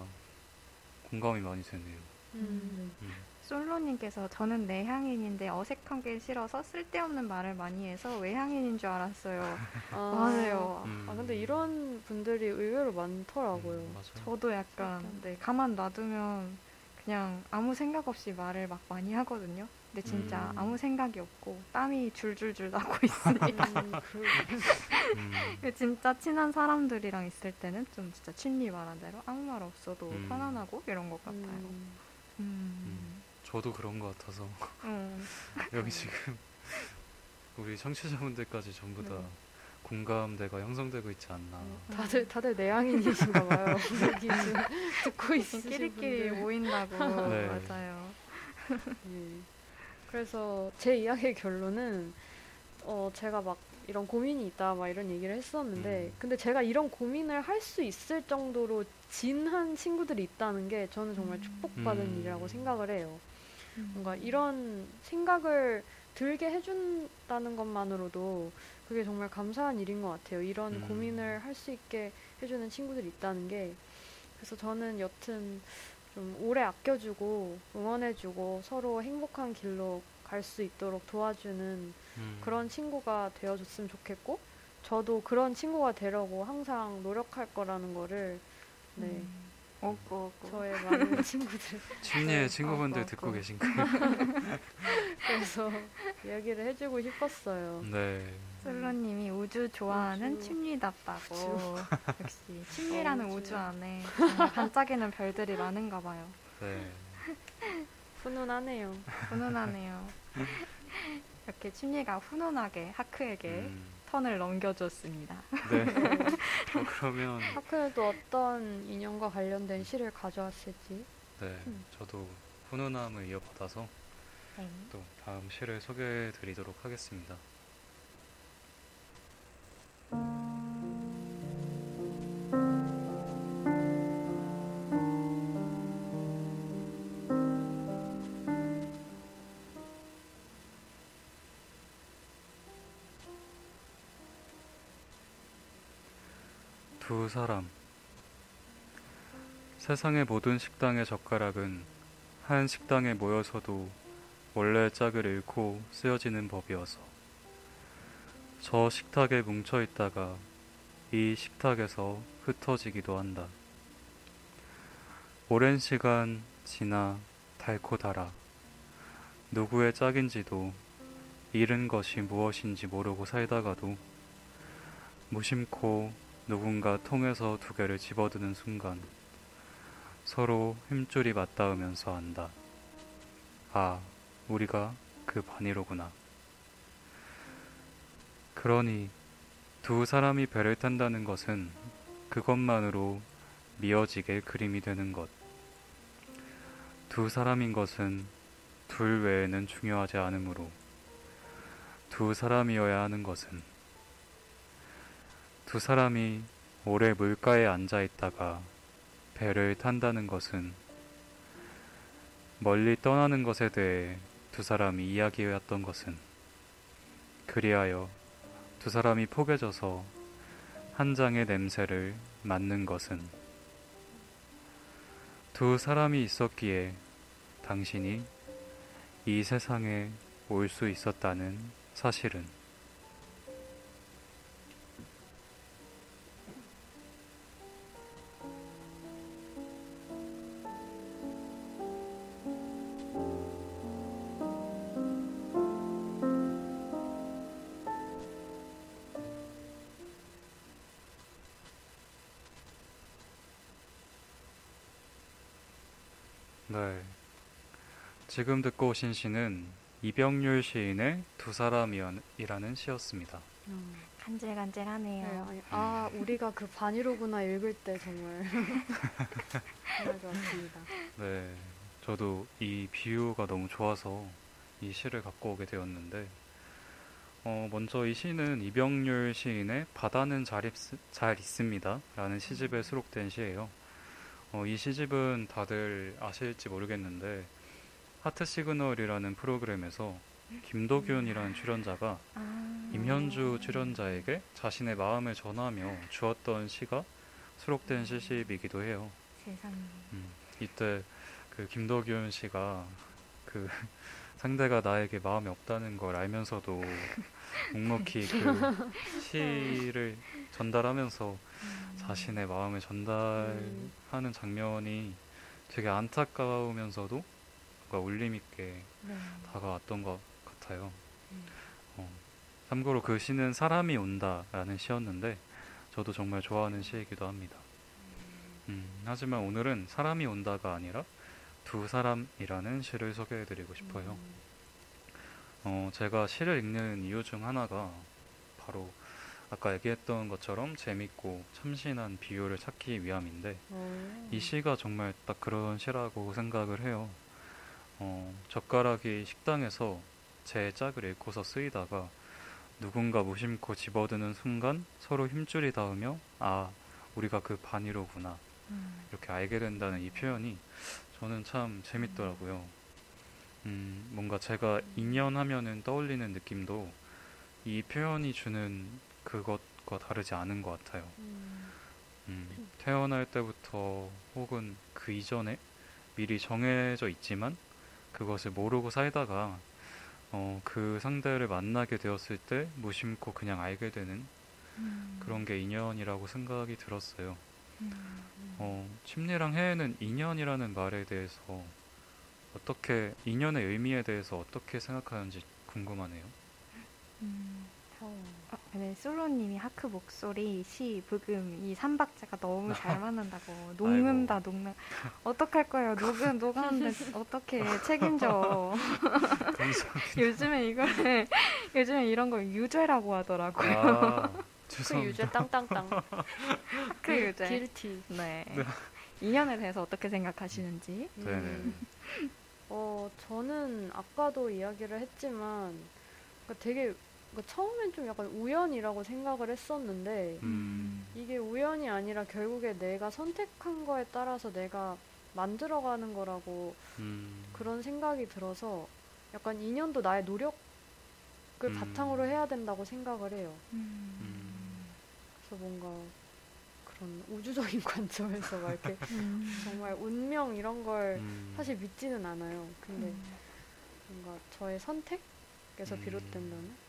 공감이 많이 되네요. 음. 음. 솔로님께서 저는 내향인인데 어색한 게 싫어서 쓸데없는 말을 많이 해서 외향인인 줄 알았어요. 아, 맞아요. 음. 아 근데 이런 분들이 의외로 많더라고요. 음. 저도 약간 약간. 네, 가만 놔두면 그냥 아무 생각 없이 말을 막 많이 하거든요. 근데 진짜 음. 아무 생각이 없고 땀이 줄줄줄 나고 있으니까 음, 그, 음. 진짜 친한 사람들이랑 있을 때는 좀 진짜 친리 말한 대로 아무 말 없어도 음. 편안하고 이런 것 같아요. 음, 음. 저도 그런 것 같아서 음. 여기 지금 우리 청취자분들까지 전부 다 네. 공감대가 형성되고 있지 않나. 다들 다들 내향인이신가 봐요. 여기 지금 듣고 있으신 끼리끼리 분들. 모인다고 네. 맞아요. 예. 그래서 제 이야기의 결론은 어 제가 막 이런 고민이 있다 막 이런 얘기를 했었는데 음. 근데 제가 이런 고민을 할 수 있을 정도로 진한 친구들이 있다는 게 저는 정말 음. 축복받은 음. 일이라고 생각을 해요. 음. 뭔가 이런 생각을 들게 해준다는 것만으로도 그게 정말 감사한 일인 것 같아요. 이런 음. 고민을 할 수 있게 해주는 친구들이 있다는 게. 그래서 저는 여튼 좀 오래 아껴주고 응원해주고 서로 행복한 길로 갈 수 있도록 도와주는 음. 그런 친구가 되어줬으면 좋겠고 저도 그런 친구가 되려고 항상 노력할 거라는 거를 네 음. 오고 오고. 저의 많은 친구들 침리의 네. 친구분들 어, 듣고. 계신가요? 그래서 이야기를 해주고 싶었어요. 네. 솔로님이 우주 좋아하는. 침리답다고 역시 침리라는 어, 우주. 안에 반짝이는 별들이 많은가 봐요. 네. 훈훈하네요. 훈훈하네요. 이렇게 침리가 훈훈하게 하크에게 음. 턴을 넘겨줬습니다. 네. 어, 그러면 하크도 어떤 인연과 관련된 시를 가져왔을지. 네. 음. 저도 훈훈함을 이어받아서 네. 또 다음 시를 소개해 드리도록 하겠습니다. 두 사람 세상의 모든 식당의 젓가락은 한 식당에 모여서도 원래 짝을 잃고 쓰여지는 법이어서 저 식탁에 뭉쳐 있다가 이 식탁에서 흩어지기도 한다. 오랜 시간 지나 닳고 달아 누구의 짝인지도 잃은 것이 무엇인지 모르고 살다가도 무심코 누군가 통에서 두 개를 집어드는 순간 서로 힘줄이 맞닿으면서 안다. 아, 우리가 그 반이로구나. 그러니 두 사람이 배를 탄다는 것은 그것만으로 미어지게 그림이 되는 것. 두 사람인 것은 둘 외에는 중요하지 않으므로 두 사람이어야 하는 것은 두 사람이 오래 물가에 앉아 있다가 배를 탄다는 것은 멀리 떠나는 것에 대해 두 사람이 이야기해왔던 것은 그리하여 두 사람이 포개져서 한 장의 냄새를 맡는 것은 두 사람이 있었기에 당신이 이 세상에 올 수 있었다는 사실은 지금 듣고 오신 시는 이병률 시인의 두 사람이라는 시였습니다. 음. 간질간질하네요. 네, 아니, 아 우리가 그 반이로구나 읽을 때 정말 정말 좋았습니다. 네. 저도 이 비유가 너무 좋아서 이 시를 갖고 오게 되었는데, 어, 먼저 이 시는 이병률 시인의 바다는 잘, 있, 잘 있습니다. 라는 시집에 수록된 시예요. 어, 이 시집은 다들 아실지 모르겠는데, 하트 시그널이라는 프로그램에서 김도균이라는 출연자가 아, 임현주 출연자에게 자신의 마음을 전하며 주었던 시가 수록된 시집이기도 해요. 세상에. 음, 이때 그 김도균 씨가 그 상대가 나에게 마음이 없다는 걸 알면서도 묵묵히 그 시를 전달하면서 자신의 마음을 전달하는 장면이 되게 안타까우면서도 뭔가 울림 있게 네. 다가왔던 것 같아요. 음. 어, 참고로 그 시는 사람이 온다라는 시였는데 저도 정말 좋아하는 시이기도 합니다. 음, 하지만 오늘은 사람이 온다가 아니라 두 사람이라는 시를 소개해드리고 싶어요. 어, 제가 시를 읽는 이유 중 하나가 바로 아까 얘기했던 것처럼 재밌고 참신한 비유를 찾기 위함인데 어. 이 시가 정말 딱 그런 시라고 생각을 해요. 어, 젓가락이 식당에서 제 짝을 잃고서 쓰이다가 누군가 무심코 집어드는 순간 서로 힘줄이 닿으며 아 우리가 그 반이로구나 음, 이렇게 알게 된다는 이 표현이 저는 참 재밌더라고요. 음, 뭔가 제가 인연하면은 떠올리는 느낌도 이 표현이 주는 그것과 다르지 않은 것 같아요. 음. 음, 태어날 때부터 혹은 그 이전에 미리 정해져 있지만 그것을 모르고 살다가 어, 그 상대를 만나게 되었을 때 무심코 그냥 알게 되는 음, 그런 게 인연이라고 생각이 들었어요. 음, 어, 침례랑 해에는 인연이라는 말에 대해서 어떻게 인연의 의미에 대해서 어떻게 생각하는지 궁금하네요. 음. 어. 어, 근데 솔로님이 하크 목소리, 시, 부금 이 삼박자가 너무 잘 맞는다고 녹는다 녹는 어떡할 거예요 녹은 녹았는데 어떻게 책임져. 요즘에 이거를 요즘에 이런 걸 유죄라고 하더라고요 아, 그 죄송합니다. 유죄 땅땅땅. 하크 유죄 길티. 네 인연에 대해서 어떻게 생각하시는지 네. 음. 어, 저는 아까도 이야기를 했지만, 그러니까 되게, 그러니까 처음엔 좀 약간 우연이라고 생각을 했었는데, 음, 이게 우연이 아니라 결국에 내가 선택한 거에 따라서 내가 만들어가는 거라고 음, 그런 생각이 들어서 약간 인연도 나의 노력을 음. 바탕으로 해야 된다고 생각을 해요. 음, 그래서 뭔가 그런 우주적인 관점에서 막 이렇게 음. 정말 운명 이런 걸 음, 사실 믿지는 않아요. 근데 음. 뭔가 저의 선택에서 음. 비롯된다는?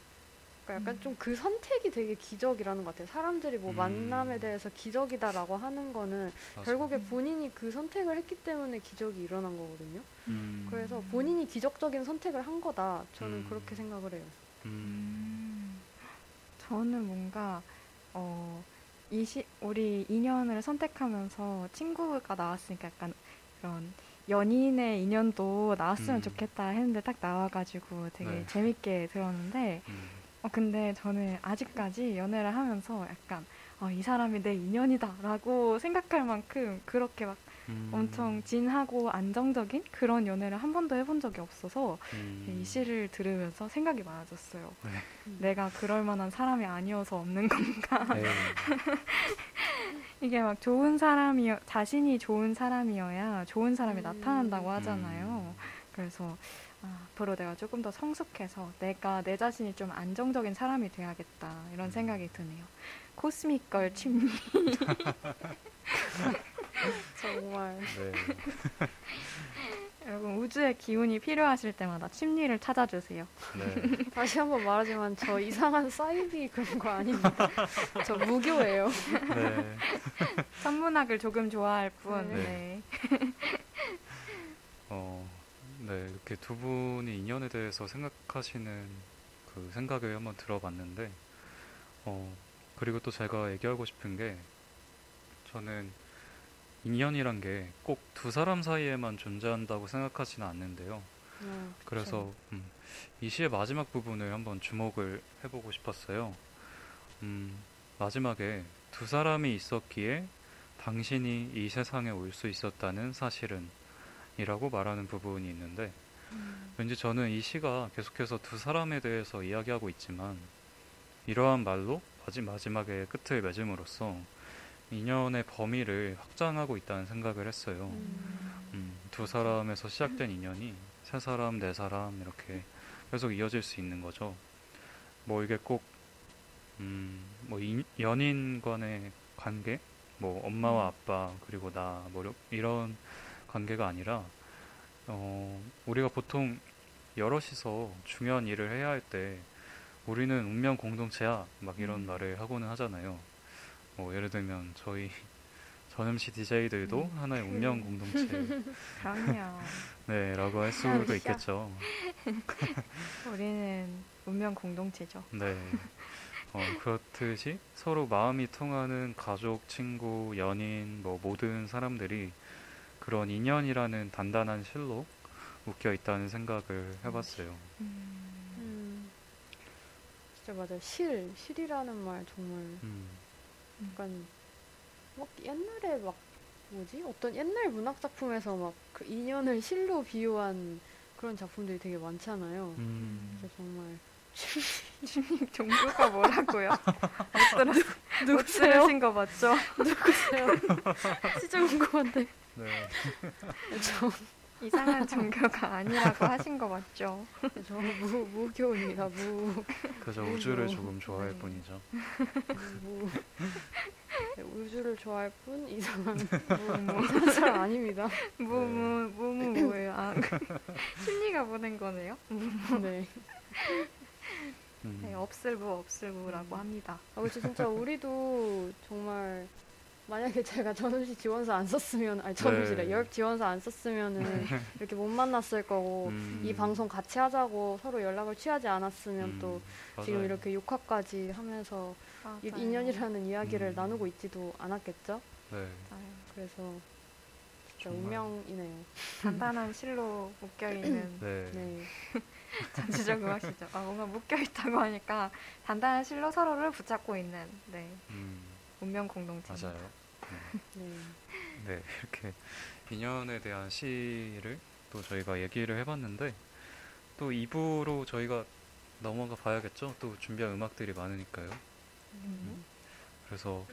그러니까 약간 음. 좀그 선택이 되게 기적이라는 것 같아요. 사람들이 뭐 음. 만남에 대해서 기적이다라고 하는 거는 맞아. 결국에 음. 본인이 그 선택을 했기 때문에 기적이 일어난 거거든요. 음, 그래서 본인이 기적적인 선택을 한 거다. 저는 음. 그렇게 생각을 해요. 음, 음, 저는 뭔가 어, 이시, 우리 인연을 선택하면서 친구가 나왔으니까 약간 그런 연인의 인연도 나왔으면 음. 좋겠다 했는데 딱 나와가지고 되게 네. 재밌게 들었는데 음, 어, 근데 저는 아직까지 연애를 하면서 약간 어, 이 사람이 내 인연이다라고 생각할 만큼 그렇게 막 음, 엄청 진하고 안정적인 그런 연애를 한 번도 해본 적이 없어서 음, 이 시를 들으면서 생각이 많아졌어요. 네. 내가 그럴 만한 사람이 아니어서 없는 건가. 네. 이게 막 좋은 사람이어 자신이 좋은 사람이어야 좋은 사람이 음. 나타난다고 하잖아요. 음. 그래서 아, 앞으로 내가 조금 더 성숙해서 내가 내 자신이 좀 안정적인 사람이 돼야겠다 이런 음. 생각이 드네요. 코스믹걸 침리. 정말. 네. 여러분 우주의 기운이 필요하실 때마다 침리를 찾아주세요. 네. 다시 한번 말하지만 저 이상한 사이비 그런 거 아닙니다. 저 무교예요. 네. 천문학을 조금 좋아할 뿐. 네. 네. 어, 네 이렇게 두 분이 인연에 대해서 생각하시는 그 생각을 한번 들어봤는데, 어 그리고 또 제가 얘기하고 싶은 게 저는 인연이란 게 꼭 두 사람 사이에만 존재한다고 생각하지는 않는데요. 음, 그래서 음, 이 시의 마지막 부분을 한번 주목을 해보고 싶었어요. 음, 마지막에 두 사람이 있었기에 당신이 이 세상에 올 수 있었다는 사실은 이라고 말하는 부분이 있는데 음. 왠지 저는 이 시가 계속해서 두 사람에 대해서 이야기하고 있지만 이러한 말로 마지막에 끝을 맺음으로써 인연의 범위를 확장하고 있다는 생각을 했어요. 음. 음, 두 사람에서 시작된 인연이 세 사람, 네 사람 이렇게 계속 이어질 수 있는 거죠. 뭐 이게 꼭 음, 뭐 인, 연인 간의 관계, 뭐 엄마와 음. 아빠 그리고 나 뭐 이런 관계가 아니라 어, 우리가 보통 여럿이서 중요한 일을 해야 할 때 우리는 운명 공동체야 막 이런 음. 말을 하고는 하잖아요. 뭐 예를 들면 저희 전음시 DJ들도 음. 하나의 운명 공동체. 그럼요. 네, 라고 할 수도 있겠죠. 우리는 운명 공동체죠. 네. 어, 그렇듯이 서로 마음이 통하는 가족, 친구, 연인, 뭐 모든 사람들이 그런 인연이라는 단단한 실로 묶여 있다는 생각을 해봤어요. 음. 음. 진짜 맞아. 실, 실이라는 말 정말. 음. 약간 막 옛날에 막 뭐지? 어떤 옛날 문학 작품에서 막 그 인연을 실로 비유한 그런 작품들이 되게 많잖아요. 음. 그래서 정말 주님 종교가 뭐라고요? 누, 누구세요? 거 맞죠? 누구세요? 진짜 궁금한데. 네. 저 이상한 종교가 아니라고 하신 거 맞죠? 저 무, 무교입니다, 무. 그저 우주를 조금 좋아할 네. 뿐이죠. 무. 네, 우주를 좋아할 뿐 이상한 무, 이상한 사람 아닙니다. 무, 무, 무, 무, 뭐예요? 아, 심리가 보낸 거네요? 네. 음. 네, 없을 무, 없을 무라고 합니다. 아, 그렇죠. 진짜 우리도 정말 만약에 제가 전음시 지원서 안 썼으면 아니 전음시래 네. 열 지원서 안 썼으면은 이렇게 못 만났을 거고 음. 이 방송 같이 하자고 서로 연락을 취하지 않았으면 음. 또 맞아요. 지금 이렇게 욕합까지 하면서 맞아요. 인연이라는 이야기를 음. 나누고 있지도 않았겠죠? 네. 그래서 진짜 운명이네요. 단단한 실로 묶여 있는 네. 네. 전지적 음악시죠. 아 뭔가 묶여 있다고 하니까 단단한 실로 서로를 붙잡고 있는 네. 음. 운명 공동체. 맞아요. 네. 네. 이렇게 인연에 대한 시를 또 저희가 얘기를 해봤는데 또 2부로 저희가 넘어가 봐야겠죠. 또 준비한 음악들이 많으니까요. 음. 그래서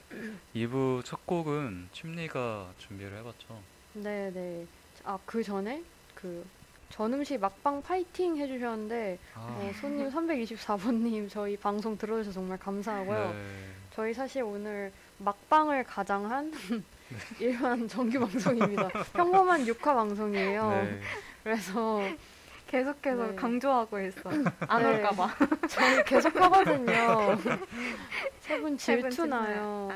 2부 첫 곡은 침리가 준비를 해봤죠. 네, 네. 아, 그 전에 그 전음시 막방 파이팅 해주셨는데 아. 어, 손님 324번님 저희 방송 들어주셔서 정말 감사하고요. 네. 저희 사실 오늘 막방을 가장한 네. 일반 정규 방송입니다. 평범한 육화 방송이에요. 네. 그래서 계속해서 네. 강조하고 있어. 안 네. 올까봐. 저희 계속 하거든요. 세 분 질투나요.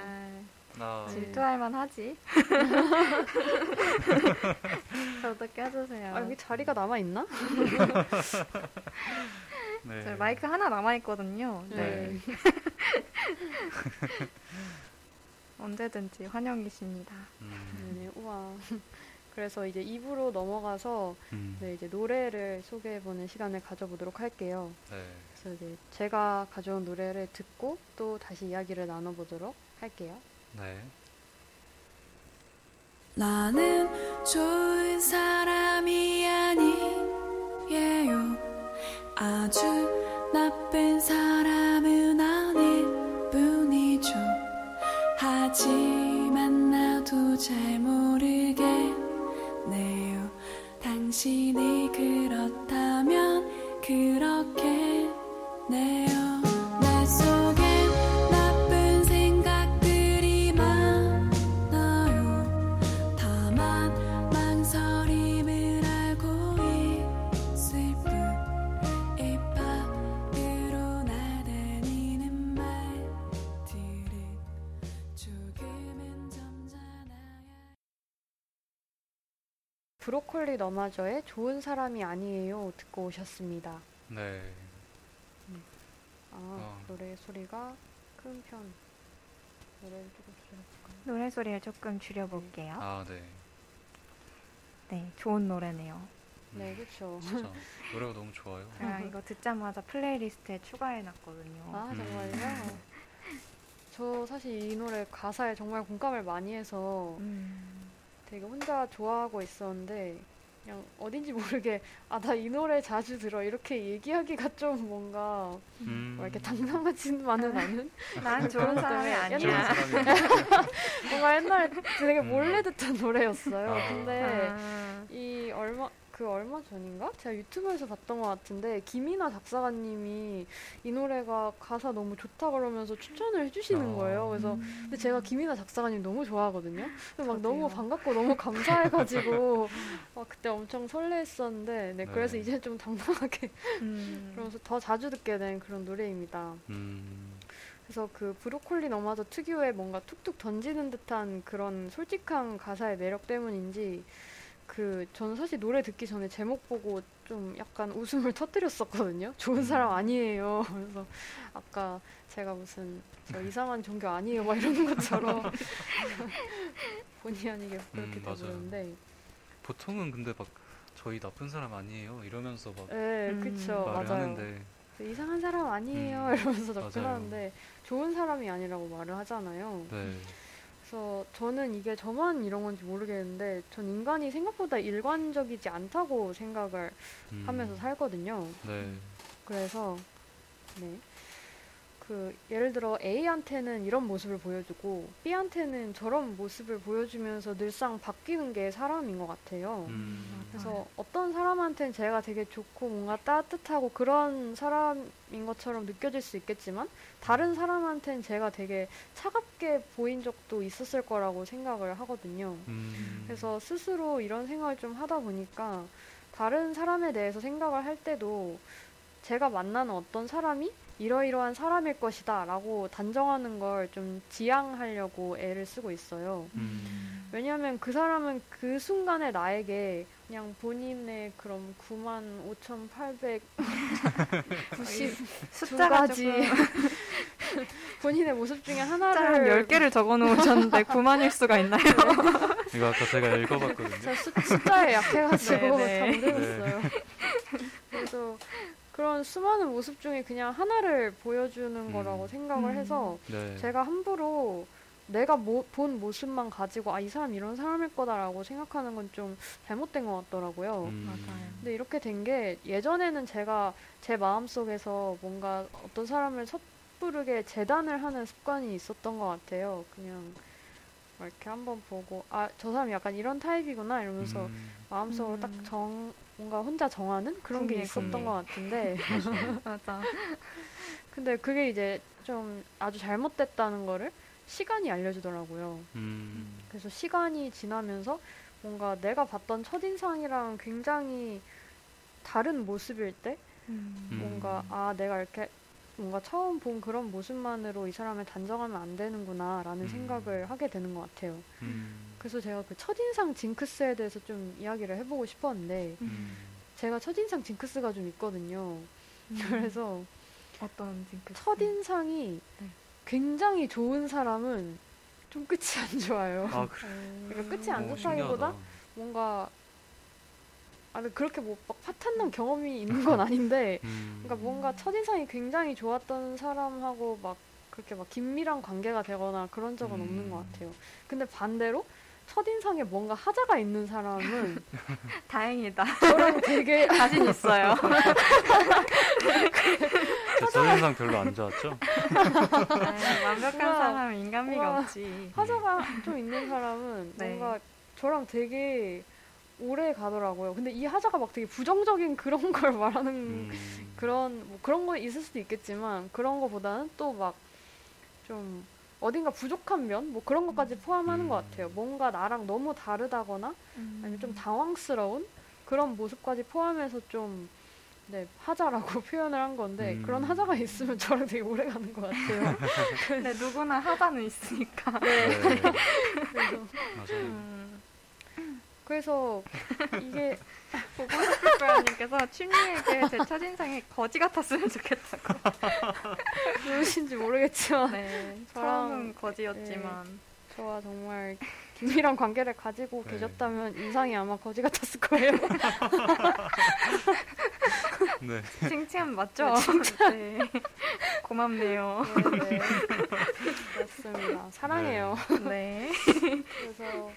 아, 질투할 만하지. 저도 껴주세요. 아, 여기 자리가 남아 있나? 네. 마이크 하나 남아 있거든요. 네. 네. 언제든지 환영이십니다. 음. 네, 우와. 그래서 이제 2부로 넘어가서 음. 네, 이제 노래를 소개해보는 시간을 가져보도록 할게요. 네. 그래서 이제 제가 가져온 노래를 듣고 또 다시 이야기를 나눠보도록 할게요. 네. 나는 좋은 사람이 아니에요. 아주 브로콜리 너마저의 좋은 사람이 아니에요 듣고 오셨습니다. 네. 아, 어. 노래 소리가 큰 편. 노래를 조금 줄여볼까요? 노래 소리를 조금 줄여볼게요. 아, 네. 네, 좋은 노래네요. 네, 그렇죠. 진짜 노래가 너무 좋아요. 제가 이거 듣자마자 playlist에 추가해놨거든요. 아, 음. 정말요? 저 사실 이 노래 가사에 정말 공감을 많이 해서 음, 되게 혼자 좋아하고 있었는데 그냥 어딘지 모르게 아, 나 이 노래 자주 들어 이렇게 얘기하기가 좀 뭔가 음. 뭐 이렇게 당당하지만은 않은 난 좋은 사람이 아니야. 뭔가 옛날에 되게 음. 몰래 듣던 노래였어요. 아. 근데 아, 이 얼마 그 얼마 전인가 제가 유튜브에서 봤던 것 같은데 김이나 작사가님이 이 노래가 가사 너무 좋다 그러면서 추천을 해주시는 아. 거예요. 그래서 근데 제가 김이나 작사가님 너무 좋아하거든요. 그래서 막 너무 저도요. 반갑고 너무 감사해가지고 막 그때 엄청 설레했었는데 네, 그래서 네. 이제 좀 당당하게 음, 그러면서 더 자주 듣게 된 그런 노래입니다. 음. 그래서 그 브로콜리 너마저 특유의 뭔가 툭툭 던지는 듯한 그런 솔직한 가사의 매력 때문인지 그 저는 사실 노래 듣기 전에 제목 보고 좀 약간 웃음을 터뜨렸었거든요. 좋은 사람 아니에요. 그래서 아까 제가 무슨 저 이상한 종교 아니에요 막 이러는 것처럼 본의 아니게 그렇게 음. 되버렸는데 보통은 근데 막 저희 나쁜 사람 아니에요 이러면서 막 네, 음, 그쵸 말을 맞아요. 하는데 이상한 사람 아니에요 음, 이러면서. 접근하는데 좋은 사람이 아니라고 말을 하잖아요. 네. 그래서 저는 이게 저만 이런 건지 모르겠는데 전 인간이 생각보다 일관적이지 않다고 생각을 음. 하면서 살거든요. 네. 그래서 네. 그 예를 들어 A한테는 이런 모습을 보여주고 B한테는 저런 모습을 보여주면서 늘상 바뀌는 게 사람인 것 같아요. 음. 그래서 어떤 사람한테는 제가 되게 좋고 뭔가 따뜻하고 그런 사람인 것처럼 느껴질 수 있겠지만 다른 사람한테는 제가 되게 차갑게 보인 적도 있었을 거라고 생각을 하거든요. 음. 그래서 스스로 이런 생각을 좀 하다 보니까 다른 사람에 대해서 생각을 할 때도 제가 만나는 어떤 사람이 이러이러한 사람일 것이다 라고 단정하는 걸 좀 지양하려고 애를 쓰고 있어요. 음. 왜냐하면 그 사람은 그 순간에 나에게 그냥 본인의 그럼 95,890 숫자가 조금 본인의 모습 중에 하나를 10개를 적어 놓으셨는데 9만일 수가 있나요? 이거 아까 제가 읽어봤거든요. 숫, 숫자에 약해가지고 네, 네. 잠들었어요. 그래서 그런 수많은 모습 중에 그냥 하나를 보여주는 음. 거라고 생각을 음. 해서 네. 제가 함부로 내가 모- 본 모습만 가지고 아 이 사람 이런 사람일 거다라고 생각하는 건 좀 잘못된 것 같더라고요. 음. 맞아요. 근데 이렇게 된 게 예전에는 제가 제 마음 속에서 뭔가 어떤 사람을 섣부르게 재단을 하는 습관이 있었던 것 같아요. 그냥 막 이렇게 한번 보고 아 저 사람이 약간 이런 타입이구나 이러면서 음. 마음속으로 음. 딱 정 뭔가 혼자 정하는 그런 게 있었던. 것 같은데. 맞아. 근데 그게 이제 좀 아주 잘못됐다는 거를 시간이 알려주더라고요. 음. 그래서 시간이 지나면서 뭔가 내가 봤던 첫인상이랑 굉장히 다른 모습일 때 음. 음. 뭔가 아 내가 이렇게 뭔가 처음 본 그런 모습만으로 이 사람을 단정하면 안 되는구나라는 음. 생각을 하게 되는 것 같아요. 음. 그래서 제가 그 첫인상 징크스에 대해서 좀 이야기를 해보고 싶었는데 음. 제가 첫인상 징크스가 좀 있거든요. 음. 그래서 어떤 징크스? 첫인상이 네. 굉장히 좋은 사람은 좀 끝이 안 좋아요. 아, 그래. 그러니까 끝이 안 오, 좋다기보다. 뭔가 아 근데 그렇게 뭐막 파탄난 경험이 있는 건 아닌데 음. 그러니까 뭔가 첫인상이 굉장히 좋았던 사람하고 막 그렇게 막 긴밀한 관계가 되거나 그런 적은 음. 없는 것 같아요. 근데 반대로 첫인상에 뭔가 하자가 있는 사람은 다행이다. 저랑 되게 자신 있어요. 제 첫인상 별로 안 좋았죠? 아유, 완벽한. 사람은 인간미가. 없지. 하자가 좀 있는 사람은 네. 뭔가 저랑 되게 오래 가더라고요. 근데 이 하자가 막 되게 부정적인 그런 걸 말하는 음. 그런 뭐 그런 거 있을 수도 있겠지만 그런 거보다는 또 막 좀 어딘가 부족한 면 뭐 그런 것까지 포함하는 음. 것 같아요. 뭔가 나랑 너무 다르다거나 음. 아니면 좀 당황스러운 그런 모습까지 포함해서 좀 네, 하자라고 표현을 한 건데 음. 그런 하자가 있으면 저랑 되게 오래 가는 것 같아요. 근데 누구나 하자는 있으니까. 네. 그래서, 맞아요. 음. 그래서 이게 보고 싶을 거야님께서 춘리에게 제 첫인상이 거지 같았으면 좋겠다고. 누구신지 모르겠지만 네, 저랑- 처음은 거지였지만. 저와 정말 긴밀한 관계를 가지고 네. 계셨다면 인상이 아마 거지 같았을 거예요. 네. 칭찬 맞죠? 네. 고맙네요. 네, 네. 맞습니다. 사랑해요. 네. 그래서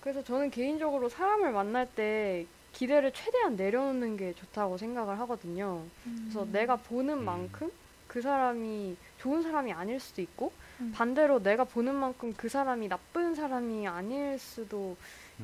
그래서 저는 개인적으로 사람을 만날 때 기대를 최대한 내려놓는 게 좋다고 생각을 하거든요. 그래서 내가 보는 음. 만큼 그 사람이 좋은 사람이 아닐 수도 있고 음. 반대로 내가 보는 만큼 그 사람이 나쁜 사람이 아닐 수도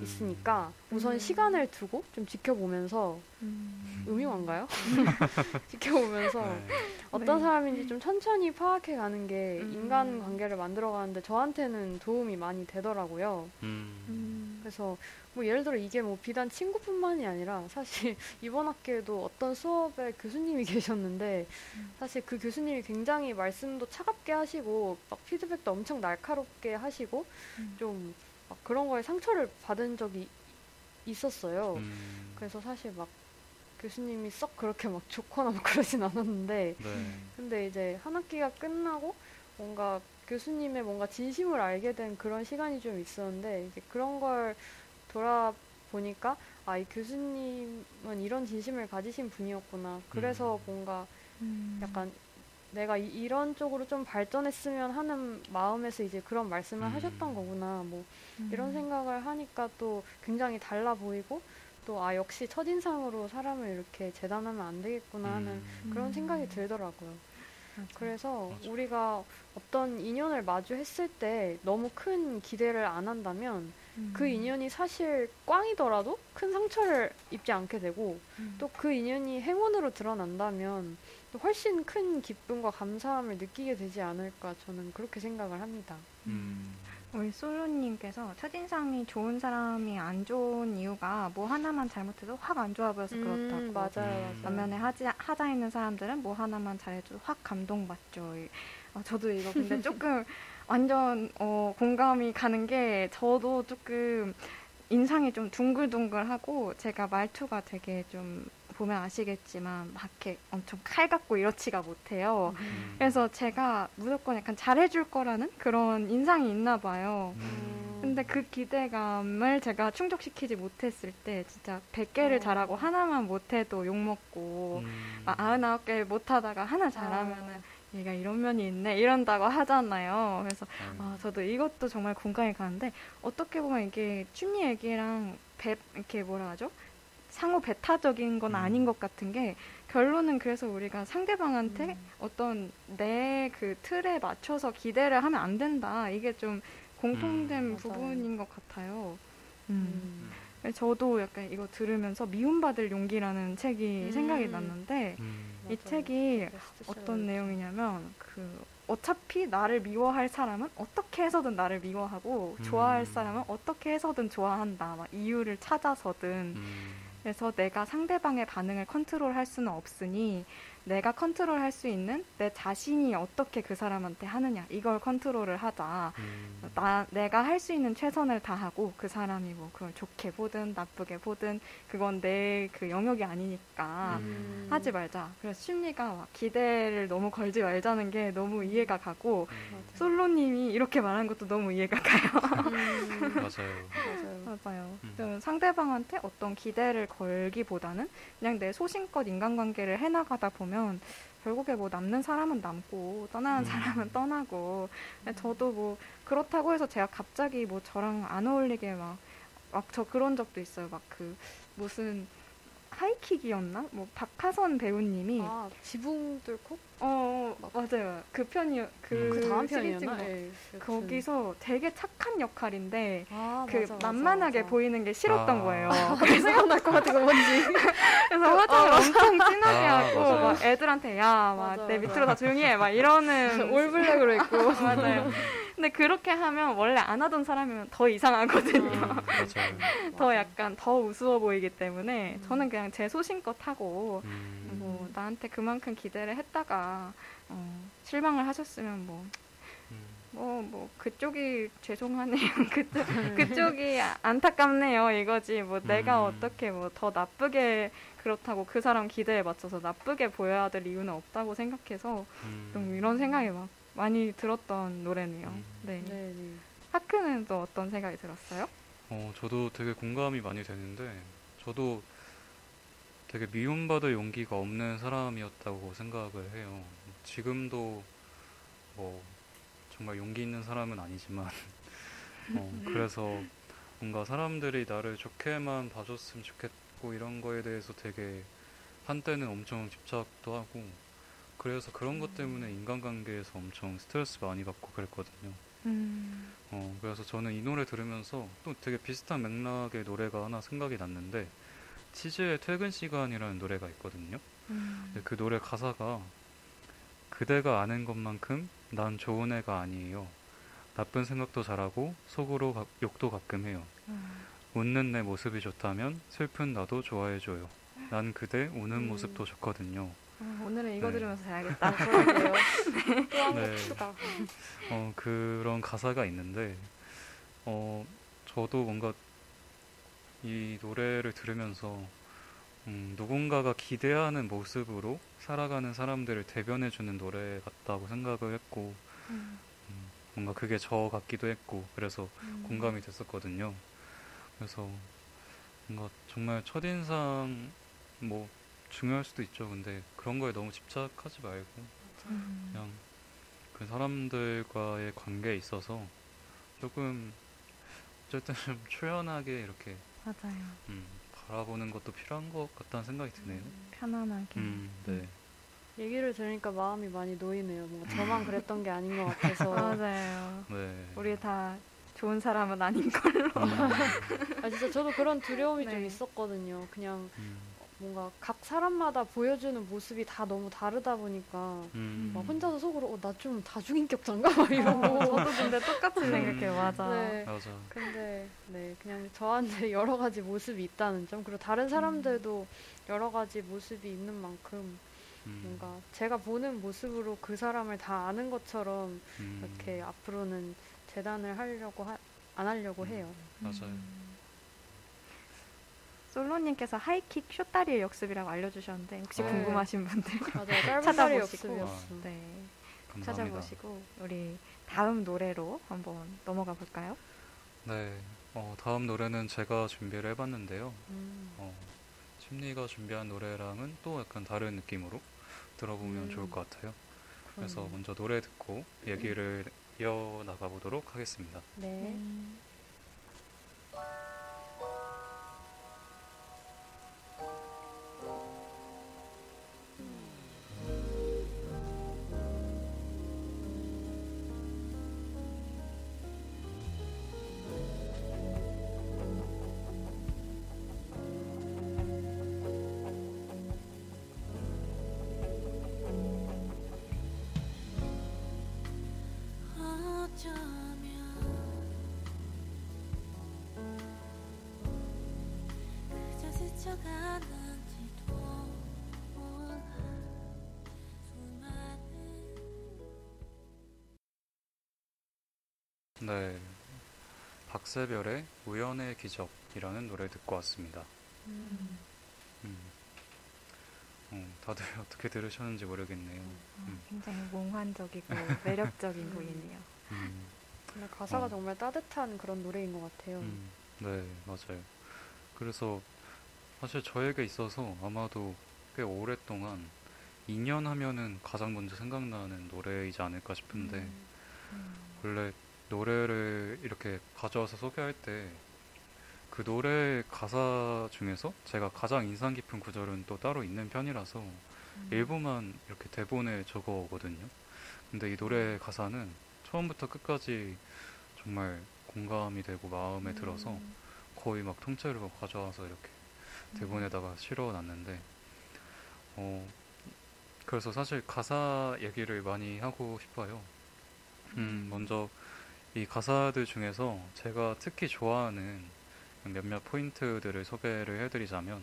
있으니까 우선 음. 시간을 두고 좀 지켜보면서 음. 음흉한가요? 지켜보면서 네. 어떤 네. 사람인지 좀 천천히 파악해 가는 게 음. 인간 관계를 만들어 가는데 저한테는 도움이 많이 되더라고요. 음. 음. 그래서 뭐 예를 들어 이게 뭐 비단 친구뿐만이 아니라 사실 이번 학기에도 어떤 수업에 교수님이 계셨는데 음. 사실 그 교수님이 굉장히 말씀도 차갑게 하시고 막 피드백도 엄청 날카롭게 하시고 음. 좀 막 그런 거에 상처를 받은 적이 있었어요. 음. 그래서 사실 막 교수님이 썩 그렇게 막 좋거나 막 그러진 않았는데 네. 근데 이제 한 학기가 끝나고 뭔가 교수님의 뭔가 진심을 알게 된 그런 시간이 좀 있었는데 이제 그런 걸 돌아보니까 아 이 교수님은 이런 진심을 가지신 분이었구나. 그래서 음. 뭔가 음. 약간 내가 이, 런 쪽으로 좀 발전했으면 하는 마음에서 이제 그런 말씀을 음. 하셨던 거구나. 뭐 음. 이런 생각을 하니까 또 굉장히 달라 보이고 또 아 역시 첫인상으로 사람을 이렇게 재단하면 안 되겠구나 하는 음. 그런 음. 생각이 들더라고요. 맞아. 그래서 맞아. 우리가 어떤 인연을 마주했을 때 너무 큰 기대를 안 한다면 음. 그 인연이 사실 꽝이더라도 큰 상처를 입지 않게 되고 음. 또그 인연이 행운으로 드러난다면 또 훨씬 큰 기쁨과 감사함을 느끼게 되지 않을까 저는 그렇게 생각을 합니다. 음. 우리 솔로님께서 첫인상이 좋은 사람이 안 좋은 이유가 뭐 하나만 잘못해도 확 안 좋아 보여서 그렇다고. 음, 맞아요, 음. 맞아요. 반면에 하자, 하자 있는 사람들은 뭐 하나만 잘해도 확 감동받죠. 이- 아, 저도 이거 근데 조금 완전 어, 공감이 가는 게 저도 조금 인상이 좀 둥글둥글하고 제가 말투가 되게 좀 보면 아시겠지만 막 이렇게 엄청 칼 같고 이렇지가 못해요. 음. 그래서 제가 무조건 약간 잘해줄 거라는 그런 인상이 있나 봐요. 음. 근데 그 기대감을 제가 충족시키지 못했을 때 진짜 100개를 어. 잘하고 하나만 못해도 욕먹고 음. 막 99개 못하다가 하나 잘하면은 얘가 이런 면이 있네 이런다고 하잖아요. 그래서 음. 아, 저도 이것도 정말 공감이 가는데 어떻게 보면 이게 춘리 얘기랑 배 이렇게 뭐라 하죠? 상호 배타적인 건 음. 아닌 것 같은 게 결론은 그래서 우리가 상대방한테 음. 어떤 내 그 틀에 맞춰서 기대를 하면 안 된다. 이게 좀 공통된 음. 부분인 것 같아요. 음. 음. 저도 약간 이거 들으면서 미움받을 용기라는 책이 음. 생각이 났는데 음. 이. 책이. 어떤 내용이냐면 그 어차피 나를 미워할 사람은 어떻게 해서든 나를 미워하고 음. 좋아할 사람은 어떻게 해서든 좋아한다. 막 이유를 찾아서든 음. 그래서 내가 상대방의 반응을 컨트롤 할 수는 없으니 내가 컨트롤 할 수 있는 내 자신이 어떻게 그 사람한테 하느냐 이걸 control을 하자. 음. 나 내가 할 수 있는 최선을 다하고 그 사람이 뭐 그걸 좋게 보든 나쁘게 보든 그건 내 그 영역이 아니니까 음. 하지 말자. 그래서 심리가 막 기대를 너무 걸지 말자는 게 너무 이해가 가고 음. 솔로님이 이렇게 말하는 것도 너무 이해가 가요. 음. 맞아요. 맞아요. 맞아요. 음. 좀 상대방한테 어떤 기대를 걸기보다는 그냥 내 소신껏 인간관계를 해나가다 보면 결국에 뭐 남는 사람은 남고 떠나는 음. 사람은 떠나고 근데 저도 뭐 그렇다고 해서 제가 갑자기 뭐 저랑 안 어울리게 막 막 저 그런 적도 있어요. 막 그 무슨 하이킥이었나? 뭐 박하선 배우님이 아 지붕 뚫고 어 어, 맞아요. 그 편이 그, 음. 그 다음 편이었나? 거. 예, 여튼. 거기서 되게 착한 역할인데 아, 그 맞아, 만만하게 맞아. 보이는 게 싫었던 아. 거예요. 생각날 것 같은 거 뭔지. 그래서 화장을 엄청 진하게 아, 하고. 막 애들한테 야 막 내. 밑으로 다 조용히 해 막 이러는 올블랙으로 입고. 맞아요. 근데 그렇게 하면 원래 안 하던 사람이면 더 이상하거든요. 음, 맞아요. 더 약간 더 우스워 보이기 때문에 저는 그냥 제 소신껏 하고 음, 뭐 나한테 그만큼 기대를 했다가 어, 실망을 하셨으면 뭐 음, 뭐, 뭐, 그쪽이 죄송하네요. 그쪽, 그쪽이 안타깝네요. 이거지. 뭐, 내가 음. 어떻게 뭐, 더 나쁘게 그렇다고 그 사람 기대에 맞춰서 나쁘게 보여야 될 이유는 없다고 생각해서 음. 좀 이런 생각이 막 많이 들었던 노래네요. 음. 네. 네, 네. 하크는 또 어떤 생각이 들었어요? 어, 저도 되게 공감이 많이 되는데, 저도 되게 미움받을 용기가 없는 사람이었다고 생각을 해요. 지금도 뭐, 정말 용기 있는 사람은 아니지만, 어, 그래서 뭔가 사람들이 나를 좋게만 봐줬으면 좋겠고, 이런 거에 대해서 되게 한때는 엄청 집착도 하고, 그래서 그런 것 때문에 인간관계에서 엄청 스트레스 많이 받고 그랬거든요. 음, 어, 그래서 저는 이 노래 들으면서 또 되게 비슷한 맥락의 노래가 하나 생각이 났는데, 치즈의 퇴근 시간이라는 노래가 있거든요. 음, 그 노래 가사가 그대가 아는 것만큼 난 좋은 애가 아니에요. 나쁜 생각도 잘하고 속으로 가- 욕도 가끔 해요. 음. 웃는 내 모습이 좋다면 슬픈 나도 좋아해줘요. 난 그대 우는 음. 모습도 좋거든요. 어, 오늘은 이거 네. 들으면서 자야겠다. 또한 네. 곡 추가. 어, 그런 가사가 있는데, 어, 저도 뭔가 이 노래를 들으면서, 음, 누군가가 기대하는 모습으로 살아가는 사람들을 대변해주는 노래 같다고 생각을 했고, 음, 음, 뭔가 그게 저 같기도 했고, 그래서 음. 공감이 됐었거든요. 그래서 뭔가 정말 첫인상, 뭐, 중요할 수도 있죠. 근데 그런 거에 너무 집착하지 말고, 음. 그냥 그 사람들과의 관계에 있어서 조금 어쨌든 좀 초연하게 이렇게 맞아요. 음, 바라보는 것도 필요한 것 같다는 생각이 드네요. 편안하게. 음, 네. 얘기를 들으니까 마음이 많이 놓이네요. 뭔가 저만 그랬던 게 아닌 것 같아서. 맞아요. 네. 우리 다 좋은 사람은 아닌 걸로. 음, 아 진짜 저도 그런 두려움이 좀 네. 있었거든요. 그냥 음, 뭔가 각 사람마다 보여주는 모습이 다 너무 다르다 보니까 음, 막 혼자서 속으로 어, 나 좀 다중인격자인가 막 이러고. 저도 근데 똑같이 음. 생각해요. 맞아. 네. 맞아. 근데 네 그냥 저한테 여러 가지 모습이 있다는 점 그리고 다른 사람들도 여러 가지 모습이 있는 만큼 음, 뭔가 제가 보는 모습으로 그 사람을 다 아는 것처럼 음, 이렇게 앞으로는 재단을 하려고 하, 안 하려고 음. 해요. 맞아요. 음. 솔로님께서 하이킥 쇼다리의 역습이라고 알려주셨는데 혹시 네. 궁금하신 분들 찾아보시고. 네, 감사합니다. 찾아보시고 우리 다음 노래로 한번 넘어가 볼까요? 네. 어, 다음 노래는 제가 준비를 해봤는데요. 음. 어, 심리가 준비한 노래랑은 또 약간 다른 느낌으로 들어보면 음. 좋을 것 같아요. 그래서 그러네요. 먼저 노래 듣고 얘기를 이어 나가 보도록 하겠습니다. 네. 네. 박세별의 우연의 기적이라는 노래 듣고 왔습니다. 음. 어, 다들 어떻게 들으셨는지 모르겠네요. 음. 굉장히 몽환적이고 매력적인 곡이네요. 음, 근데 가사가 어. 정말 따뜻한 그런 노래인 것 같아요. 음, 네, 맞아요. 그래서 사실 저에게 있어서 아마도 꽤 오랫동안 2년 하면은 가장 먼저 생각나는 노래이지 않을까 싶은데 원래 노래를 이렇게 가져와서 소개할 때 그 노래 가사 중에서 제가 가장 인상 깊은 구절은 또 따로 있는 편이라서 음. 일부만 이렇게 대본에 적어 오거든요. 근데 이 노래 가사는 처음부터 끝까지 정말 공감이 되고 마음에 들어서 음. 거의 막 통째로 가져와서 이렇게 대본에다가 실어 놨는데 어 그래서 사실 가사 얘기를 많이 하고 싶어요. 음 먼저 이 가사들 중에서 제가 특히 좋아하는 몇몇 포인트들을 소개를 해드리자면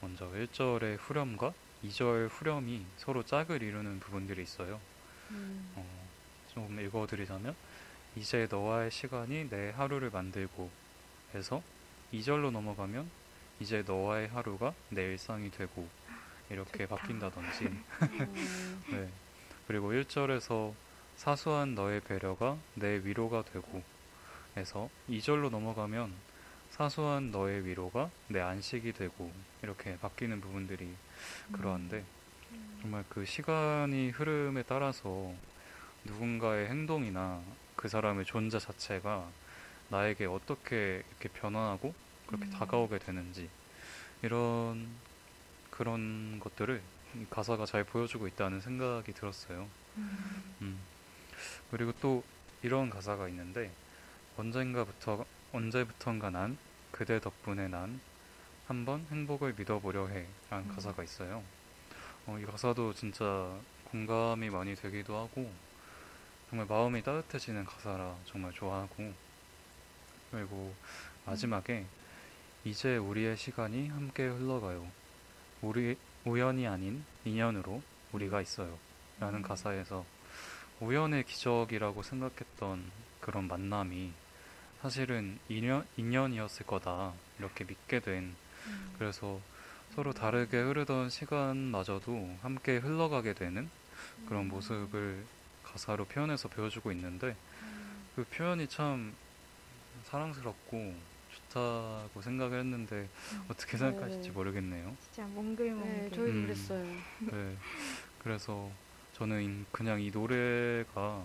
먼저 1절의 후렴과 2절 후렴이 서로 짝을 이루는 부분들이 있어요. 음. 어, 좀 읽어드리자면 이제 너와의 시간이 내 하루를 만들고 해서 2절로 넘어가면 이제 너와의 하루가 내 일상이 되고 이렇게 좋다. 바뀐다든지 음. 네. 그리고 1절에서 사소한 너의 배려가 내 위로가 되고 해서 2절로 넘어가면 사소한 너의 위로가 내 안식이 되고 이렇게 바뀌는 부분들이 그러한데 정말 그 시간이 흐름에 따라서 누군가의 행동이나 그 사람의 존재 자체가 나에게 어떻게 이렇게 변화하고 그렇게 음. 다가오게 되는지 이런 그런 것들을 이 가사가 잘 보여주고 있다는 생각이 들었어요. 음. 그리고 또 이런 가사가 있는데 언젠가부터 언제부턴가 난 그대 덕분에 난 한번 행복을 믿어보려 해 라는 음. 가사가 있어요. 어, 이 가사도 진짜 공감이 많이 되기도 하고 정말 마음이 따뜻해지는 가사라 정말 좋아하고 그리고 마지막에 이제 우리의 시간이 함께 흘러가요. 우리 우연이 아닌 인연으로 우리가 있어요. 라는 가사에서 우연의 기적이라고 생각했던 그런 만남이 사실은 인연, 인연이었을 거다. 이렇게 믿게 된 그래서 서로 다르게 흐르던 시간마저도 함께 흘러가게 되는 그런 모습을 가사로 표현해서 보여주고 있는데 그 표현이 참 사랑스럽고 좋다고 생각을 했는데 어떻게 생각하실지 네. 모르겠네요. 진짜 몽글몽글. 네, 저희도 음. 그랬어요. 네. 그래서 저는 그냥 이 노래가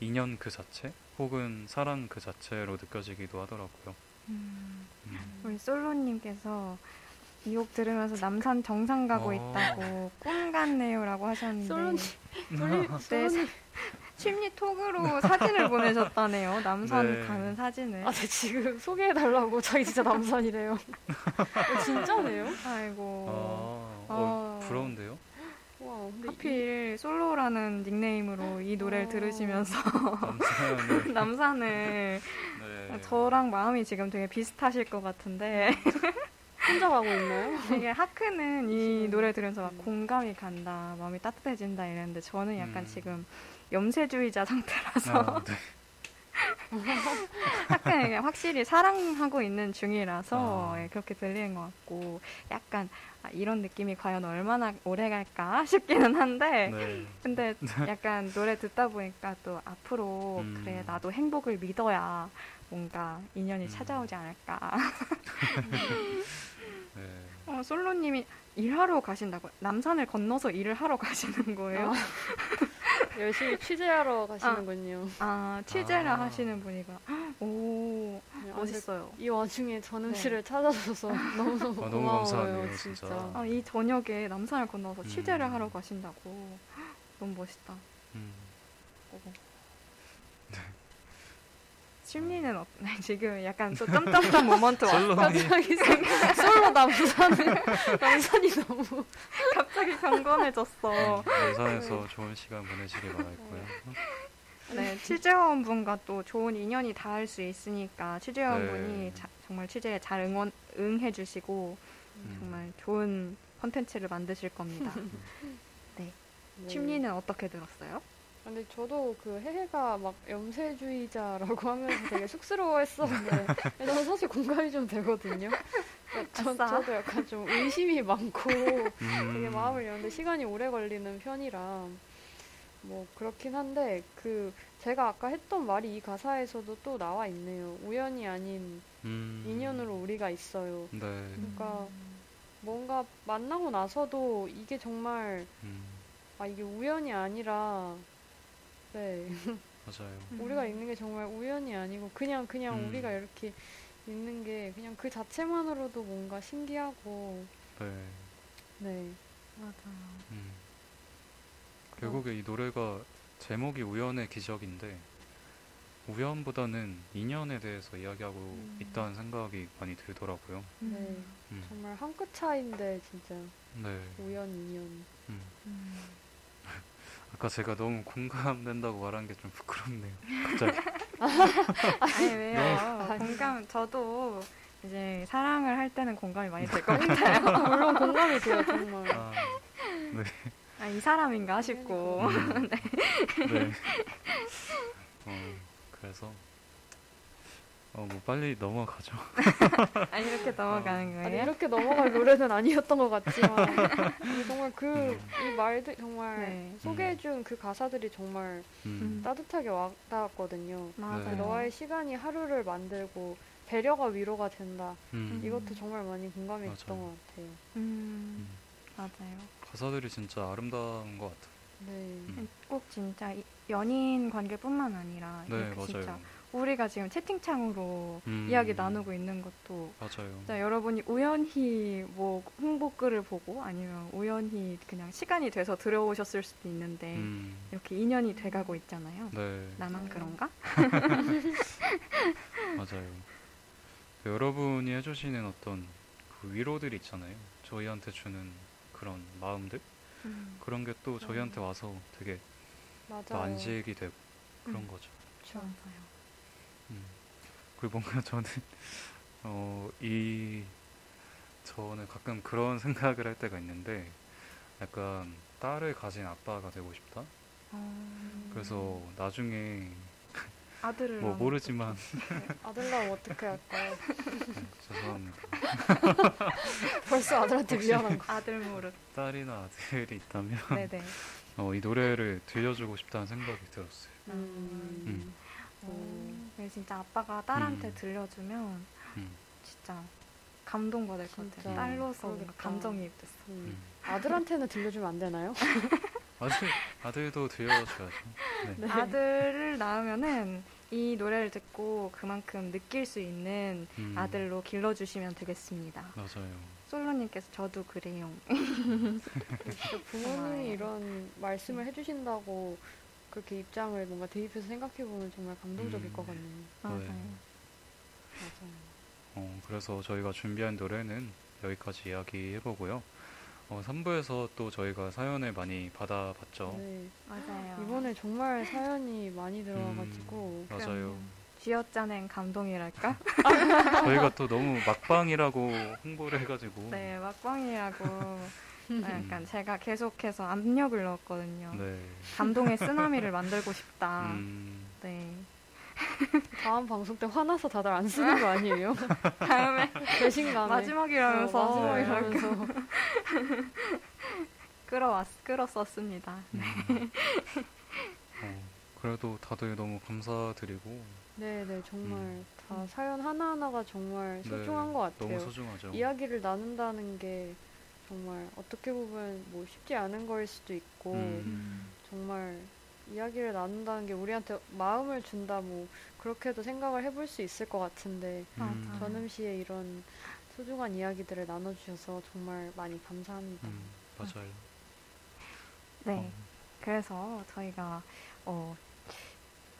인연 그 자체 혹은 사랑 그 자체로 느껴지기도 하더라고요. 음. 음. 우리 솔로님께서 이 곡 들으면서 남산 정상 가고 어. 있다고 꿈 같네요라고 하셨는데 솔로님, 솔리, 네, 솔로님. 심리 톡으로 사진을 보내셨다네요. 남산 네. 가는 사진을. 아, 네, 지금 소개해달라고. 자기 진짜 남산이래요. 어, 진짜네요? 아이고. 아, 어, 어. 부러운데요? 와, 근데 이- 하필 솔로라는 닉네임으로 이 노래를 어. 들으시면서 남산을 남산을 네. 저랑 마음이 지금 되게 비슷하실 것 같은데 혼자 가고 있나요? 되게 하크는 이 음. 노래 들으면서 막 공감이 간다, 마음이 따뜻해진다 이랬는데 저는 약간 음. 지금 염세주의자 상태라서 아, 네. 하크는 그냥 확실히 사랑하고 있는 중이라서 아. 예, 그렇게 들리는 것 같고 약간 아, 이런 느낌이 과연 얼마나 오래 갈까 싶기는 한데 네. 근데 약간 노래 듣다 보니까 또 앞으로 음. 그래 나도 행복을 믿어야 뭔가 인연이 음. 찾아오지 않을까. 네. 어, 솔로님이 일하러 가신다고 남산을 건너서 일을 하러 가시는 거예요? 열심히 취재하러 가시는군요. 아 취재를 아. 하시는 분이구나. 오 네, 아, 멋있어요. 이 와중에 전웅 네. 찾아줘서 너무 너무 아, 너무 고마워요, 감사하네요, 진짜. 진짜. 아, 이 저녁에 남산을 건너서 음. 취재를 하러 가신다고. 너무 멋있다. 음. 오. 심리는 어, 지금 약간 또 점점점 모먼트 왔어. 갑자기 솔로 남산을 남산이 너무 갑자기 경건해졌어. 남산에서 좋은 시간 보내시길 바라고요. 네, 취재원분과 또 좋은 인연이 닿을 수 있으니까 취재원분이 네. 자- 정말 취재에 잘 응원, 응해 주시고 음. 정말 좋은 컨텐츠를 만드실 겁니다. 네. 취미는 어떻게 들었어요? 근데 저도 그 해해가 막 염세주의자라고 하면서 되게 쑥스러워했었는데 저는 사실 공감이 좀 되거든요. 그러니까 저, 아싸. 저도 약간 좀 의심이 많고 음. 되게 마음을 여는데 시간이 오래 걸리는 편이라 뭐 그렇긴 한데 그 제가 아까 했던 말이 이 가사에서도 또 나와 있네요. 우연이 아닌 음. 인연으로 우리가 있어요. 네. 그러니까 뭔가 만나고 나서도 이게 정말 음. 아 이게 우연이 아니라 네 맞아요. 음. 우리가 있는 게 정말 우연이 아니고 그냥 그냥 음. 우리가 이렇게 있는 게 그냥 그 자체만으로도 뭔가 신기하고 네. 네. 맞아요. 음. 결국에 이 노래가 제목이 우연의 기적인데 우연보다는 인연에 대해서 이야기하고 음. 있다는 생각이 많이 들더라고요. 네. 음. 정말 한 끗 차이인데 진짜 네. 우연 인연. 음. 음. 아까 제가 너무 공감된다고 말한 게 좀 부끄럽네요. 갑자기. 아니 왜요? 공감 저도 이제 사랑을 할 때는 공감이 많이 될것 같아요. 물론 공감이 돼요 정말. 아, 네. 아, 이 사람인가 싶고. 음. 네. 어, 그래서 어, 뭐 빨리 넘어가죠. 아 이렇게 넘어가는 아니 거예요? 이렇게 넘어갈 노래는 아니었던 것 같지만 아니, 정말 그 음. 이 말들 정말 네. 소개해준 그 가사들이 정말 음. 따뜻하게 와닿았거든요. 맞아요. 네. 너와의 시간이 하루를 만들고 배려가 위로가 된다. 음. 이것도 정말 많이 공감이 맞아요. 됐던 것 같아요. 음, 맞아요. 가사들이 진짜 아름다운 것 같아요. 네. 음. 꼭 진짜 이- 연인 관계뿐만 아니라 네, 이렇게 맞아요. 우리가 지금 채팅창으로 음. 이야기 나누고 있는 것도 맞아요. 여러분이 우연히 뭐 홍보글을 보고 아니면 우연히 그냥 시간이 돼서 들어오셨을 수도 있는데 음. 이렇게 인연이 돼가고 있잖아요. 네, 나만 네. 그런가? 맞아요. 여러분이 해주시는 어떤 그 위로들 있잖아요. 저희한테 주는 그런 마음들 그런 게 또 저희한테 와서 되게 맞아요. 또 안식이 되고 그런 음. 거죠. 맞아요. 음. 그리고 뭔가 저는 어, 이 저는 가끔 그런 생각을 할 때가 있는데 약간 딸을 가진 아빠가 되고 싶다. 어, 그래서 나중에 아들을 뭐 모르지만 아들 나면 어떻게 할까요? 네, 죄송합니다. 벌써 아들한테 미안한 거. 아들 무릇. 딸이나 아들이 있다면 네네. 어, 이 노래를 들려주고 싶다는 생각이 들었어요. 음. 음. 어, 그래서 진짜 아빠가 딸한테 음. 들려주면 음. 진짜 감동받을 것. 같아요. 딸로서 뭔가 그러겠다. 감정이입 됐어. 음. 음. 아들한테는 들려주면 안 되나요? 아들 아들도 들려줘야죠. 네. 네. 아들을 낳으면은 이 노래를 듣고 그만큼 느낄 수 있는 음, 아들로 길러주시면 되겠습니다. 맞아요. 솔로님께서 저도 그래요. 부모님이. 이런 말씀을 해주신다고 그렇게 입장을 뭔가 대입해서 생각해보면 정말 감동적일 음. 것 같네요. 맞아요. 맞아요. 어, 그래서 저희가 준비한 노래는 여기까지 이야기해보고요. 어, 3부에서 또 저희가 사연을 많이 받아봤죠. 네. 맞아요. 이번에 정말 사연이 많이 들어와가지고 맞아요. 그럼요. 쥐어짜낸 감동이랄까? 저희가 또 너무 막방이라고 홍보를 해가지고. 네, 막방이라고 약간 제가 계속해서 압력을 넣었거든요. 네. 감동의 쓰나미를 만들고 싶다. 음, 네. 다음 방송 때 화나서 다들 안 쓰는 거 아니에요? 다음에 배신감에 마지막이라면서 어, 마지막이라면서 끌어왔, 끌었었습니다. 음. 어, 그래도 다들 너무 감사드리고 네네 정말 음. 다 사연 하나하나가 정말 네, 소중한 것 같아요. 너무 소중하죠. 이야기를 나눈다는 게 정말 어떻게 보면 뭐 쉽지 않은 거일 수도 있고 음. 정말 이야기를 나눈다는 게 우리한테 마음을 준다 뭐 그렇게도 생각을 해볼 수 있을 것 같은데 음, 맞아. 전음시에 이런 소중한 이야기들을 나눠주셔서 정말 많이 감사합니다. 음, 맞아요. 네. 어, 그래서 저희가 어,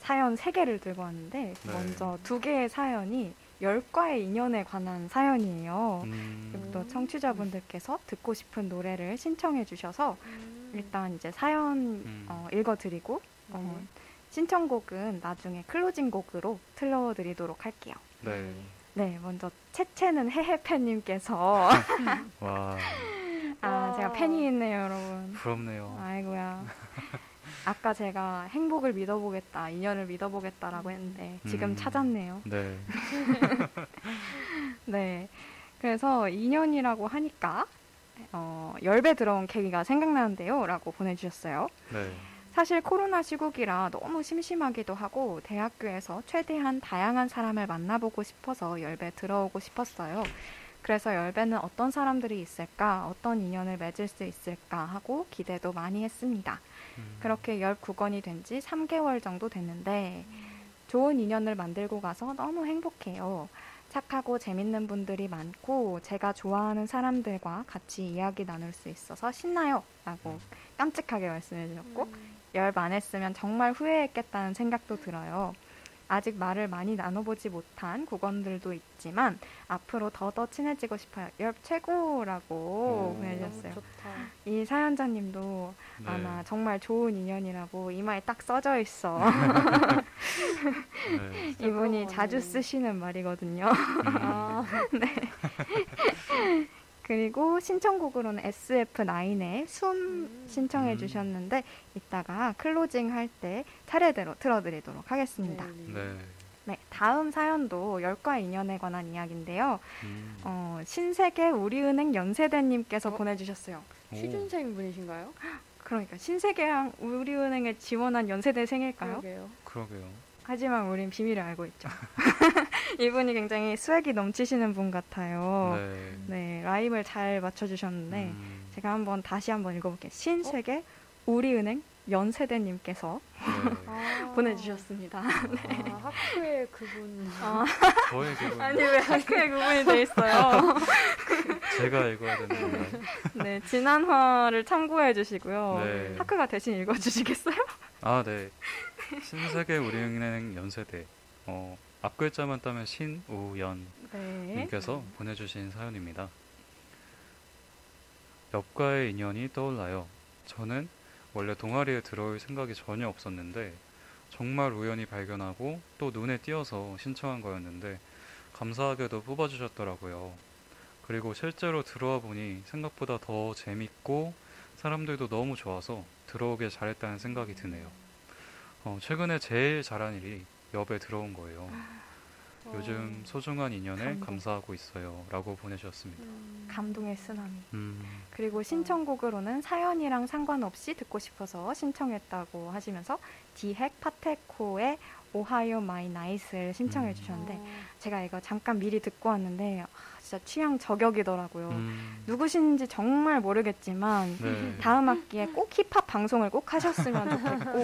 사연 3개를 들고 왔는데 네. 먼저 두 개의 사연이 열과의 인연에 관한 사연이에요. 음, 그리고 또 청취자분들께서 듣고 싶은 노래를 신청해 주셔서 음. 일단 이제 사연 음. 어, 읽어드리고 어, 네. 신청곡은 나중에 클로징 곡으로 틀어드리도록 할게요. 네. 네, 먼저 채채는 해해팬님께서 와, 아 와. 제가 팬이 있네요, 여러분. 부럽네요. 아이고야. 아까 제가 행복을 믿어보겠다, 인연을 믿어보겠다라고 했는데 지금 음. 찾았네요. 네. 네. 그래서 인연이라고 하니까 어, 열배 들어온 계기가 생각나는데요. 라고 보내주셨어요. 네. 사실 코로나 시국이라 너무 심심하기도 하고 대학교에서 최대한 다양한 사람을 만나보고 싶어서 열배 들어오고 싶었어요. 그래서 열배는 어떤 사람들이 있을까, 어떤 인연을 맺을 수 있을까 하고 기대도 많이 했습니다. 음, 그렇게 19건이 된 지 3개월 정도 됐는데 좋은 인연을 만들고 가서 너무 행복해요. 착하고 재밌는 분들이 많고 제가 좋아하는 사람들과 같이 이야기 나눌 수 있어서 신나요. 라고 깜찍하게 말씀해 주셨고 음. 열 많았으면 정말 후회했겠다는 생각도 들어요. 아직 말을 많이 나눠보지 못한 국원들도 있지만 앞으로 더더 친해지고 싶어요. 열 최고라고 오. 보내주셨어요. 좋다. 이 사연자님도 네. 아마 정말 좋은 인연이라고 이마에 딱 써져 있어. 네. 이분이 그러네. 자주 쓰시는 말이거든요. 음, 아, 그리고 신청곡으로는 SF9의 숨 음. 신청해 음. 주셨는데 이따가 클로징 할 때 차례대로 틀어드리도록 하겠습니다. 네. 네. 네, 다음 사연도 열과 인연에 관한 이야기인데요. 음. 어, 신세계 우리은행 연세대님께서 어? 보내주셨어요. 오. 취준생 분이신가요? 그러니까 신세계랑 우리은행에 지원한 연세대생일까요? 그러게요. 그러게요. 하지만 우린 비밀을 알고 있죠. 이분이 굉장히 스웩이 넘치시는 분 같아요. 네. 네, 라임을 잘 맞춰주셨는데 음, 제가 한번 다시 한번 읽어볼게요. 신세계 우리은행 연세대님께서 네. 아. 보내주셨습니다. 아, 학교에 그분. 아, 저에게 아니 왜 학교에 구분이 돼 있어요? 제가 읽어야 되는? 네, 지난화를 참고해 주시고요. 네. 하크가 대신 읽어주시겠어요? 아, 네. 신세계 우리은행 연세대. 어, 앞글자만 따면 신우연 네. 님께서 보내주신 사연입니다. 엽과의 인연이 떠올라요. 저는 원래 동아리에 들어올 생각이 전혀 없었는데 정말 우연히 발견하고 또 눈에 띄어서 신청한 거였는데 감사하게도 뽑아주셨더라고요. 그리고 실제로 들어와 보니 생각보다 더 재밌고 사람들도 너무 좋아서 들어오길 잘했다는 생각이 드네요. 어, 최근에 제일 잘한 일이 엽에 들어온 거예요. 요즘 소중한 인연에 감동. 감사하고 있어요. 라고 보내주셨습니다. 음. 감동의 쓰나미. 음, 그리고 신청곡으로는 사연이랑 상관없이 듣고 싶어서 신청했다고 하시면서 디핵 파테코의 Ohayo My Night를 신청해 음. 주셨는데 어. 제가 이거 잠깐 미리 듣고 왔는데 아, 진짜 취향 저격이더라고요. 음, 누구신지 정말 모르겠지만 네. 다음 학기에 꼭 힙합 방송을 꼭 하셨으면 좋겠고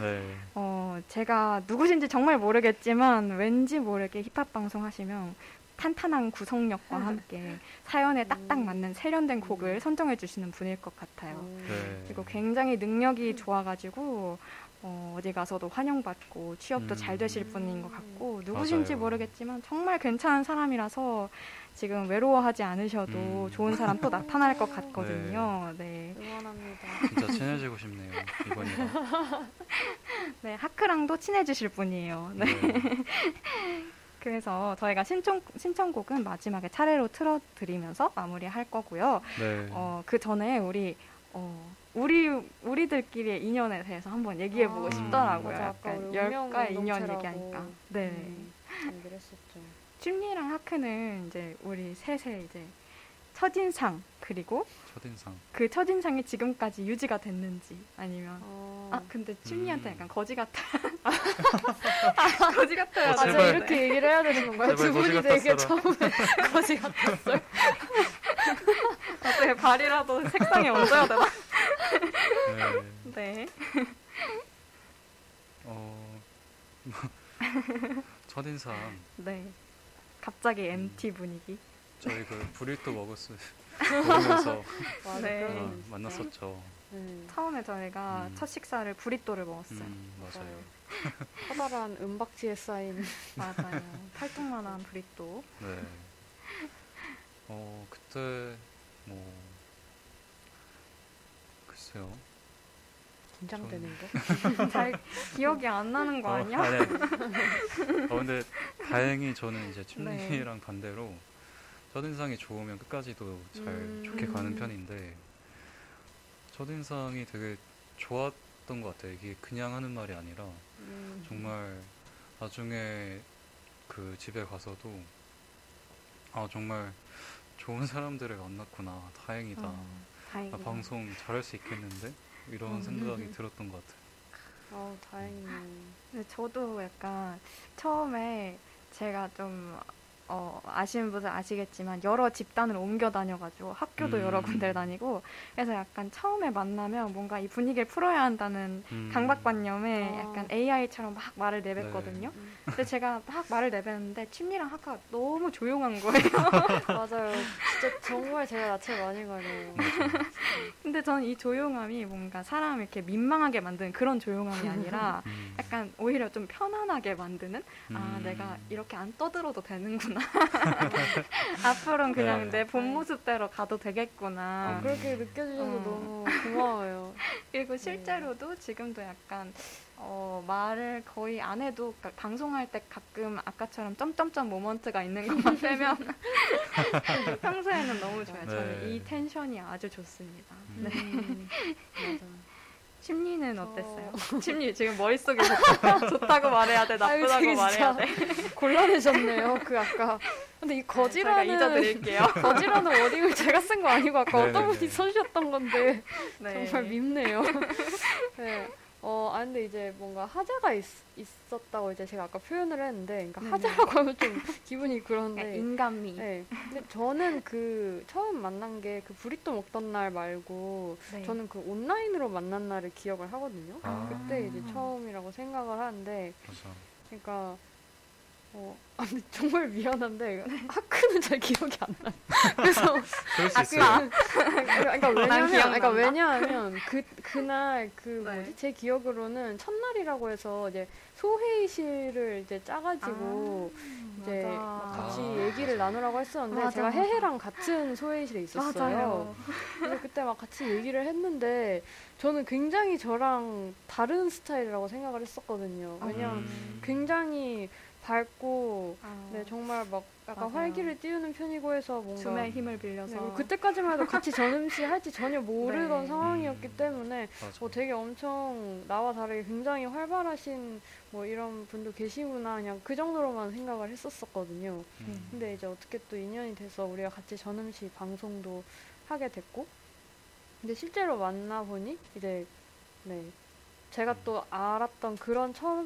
네. 어, 제가 누구신지 정말 모르겠지만 왠지 모르게 힙합 방송 하시면 탄탄한 구성력과 함께 사연에 딱딱 맞는 세련된 곡을 선정해 주시는 분일 것 같아요. 음. 네. 그리고 굉장히 능력이 좋아가지고 어, 어디 가서도 환영받고 취업도 음. 잘 되실 분인 것 같고 누구신지 맞아요. 모르겠지만 정말 괜찮은 사람이라서 지금 외로워하지 않으셔도 음. 좋은 사람 또 나타날 것 같거든요. 네. 응원합니다. 진짜 친해지고 싶네요. 이번이랑. 네, 하크랑도 친해지실 분이에요. 네. 네. 그래서 저희가 신청, 신청곡은 마지막에 차례로 틀어드리면서 마무리할 거고요. 네. 어, 그 전에 우리, 어, 우리, 우리들끼리의 인연에 대해서 한번 얘기해 보고 아, 싶더라고요. 맞아, 약간 열과 인연 얘기하니까. 네. 음, 얘기를 했었죠. 춘리랑 하크는 이제 우리 셋의 이제 첫인상, 그리고 첫인상. 그 첫인상이 지금까지 유지가 됐는지 아니면 어. 아 근데 춘리한테 음. 약간 거지 같아. 아, 거지 같아요. 어, 아, 제발. 이렇게 얘기를 해야 되는 건가요? 두 분이 되게. 처음에 거지 같았어요. 어떻게 발이라도 색상에 얹어야 되나? 네. 네. 어, 첫인상. 네. 갑자기 MT 분위기. 저희 그 브리또 먹었을 먹으면서 맞아, 네. 어, 건 있어요. 만났었죠. 음, 처음에 저희가 음. 첫 식사를 브리또를 먹었어요. 음, 맞아요. 커다란 은박지에 쌓인 맞아요. 팔뚝만한 브리또. 네. 어, 그때 뭐 글쎄요. 긴장되는데. 잘 기억이 안 나는 거 아니야? 어, 아니, 아니. 어, 근데 다행히 저는 이제 네. 춘리랑 반대로 첫인상이 좋으면 끝까지도 잘 음. 좋게 가는 편인데 첫인상이 되게 좋았던 것 같아요. 이게 그냥 하는 말이 아니라 음. 정말 나중에 그 집에 가서도 아 정말 좋은 사람들을 만났구나 다행이다 어, 나 다행이다. 방송 잘할 수 있겠는데 이런 음. 생각이 들었던 것 같아요. 아우 다행이네. 근데 저도 약간 처음에 제가 좀 어, 아시는 분들 아시겠지만 여러 집단을 옮겨 다녀가지고 학교도 음. 여러 군데를 다니고 그래서 약간 처음에 만나면 뭔가 이 분위기를 풀어야 한다는 음. 강박관념에 아. 약간 AI처럼 막 말을 내뱉거든요. 네. 근데 제가 막 말을 내뱉는데 침리랑 학과가 너무 조용한 거예요. 맞아요. 진짜 정말 제가 낯을 많이 가려요. 근데 저는 이 조용함이 뭔가 사람을 이렇게 민망하게 만드는 그런 조용함이 아니라 음. 약간 오히려 좀 편안하게 만드는 아 음. 내가 이렇게 안 떠들어도 되는구나 앞으로는 그냥 네. 내본 모습대로 가도 되겠구나 아, 그렇게 느껴주셔서 어. 너무 고마워요. 그리고 실제로도 지금도 약간 어, 말을 거의 안 해도 그러니까 방송할 때 가끔 아까처럼 점점점 모먼트가 있는 것만 빼면 평소에는 너무 좋아요. 저는 네. 이 텐션이 아주 좋습니다. 네. 음, 맞아. 심리는 저- 어땠어요? 심리 지금 머릿속에 좋다, 좋다고 말해야 돼, 아유, 나쁘다고 되게 말해야 돼. 곤란해졌네요. 그 아까. 근데 이 제가 거지라는 잊어드릴게요. 거지라는 워딩을 제가 쓴 거 아니고 아까 어떤 네네네. 분이 써주셨던 건데 네. 정말 밉네요. 네. 어, 아 근데 이제 뭔가 하자가 있, 있었다고 이제 제가 아까 표현을 했는데, 그러니까 네네. 하자라고 하면 좀 기분이 그런데. 인간미. 네. 근데 저는 그 처음 만난 게 그 브리또 먹던 날 말고 네. 저는 그 온라인으로 만난 날을 기억을 하거든요. 아. 그때 이제 처음이라고 생각을 하는데, 맞아. 그러니까 어, 아, 근데 정말 미안한데 하크는 잘 기억이 안 나요. 그래서 그럴 수 아, 있어요. 그러니까 왜냐면. 그러니까 왜냐하면 그 그날 그 네. 뭐지 제 기억으로는 첫날이라고 해서 이제 소회의실을 이제 짜가지고 이제 맞아. 막 같이 아. 얘기를 나누라고 했었는데 맞아, 제가 맞아. 해해랑 같은 소회의실에 있었어요. 그래서 그때 막 같이 얘기를 했는데 저는 굉장히 저랑 다른 스타일이라고 생각을 했었거든요. 왜냐면 음. 굉장히 밝고 아, 네 정말 막 약간 맞아요. 활기를 띄우는 편이고 해서 뭔가 줌의 힘을 빌려서 네, 그때까지만 해도 같이 전음시 할지 전혀 모르던 네. 상황이었기 음. 때문에 맞아. 뭐 되게 엄청 나와 다르게 굉장히 활발하신 뭐 이런 분도 계시구나 그냥 그 정도로만 생각을 했었었거든요. 음. 근데 이제 어떻게 또 인연이 돼서 우리가 같이 전음시 방송도 하게 됐고 근데 실제로 만나 보니 이제 네 제가 또 알았던 그런 첫,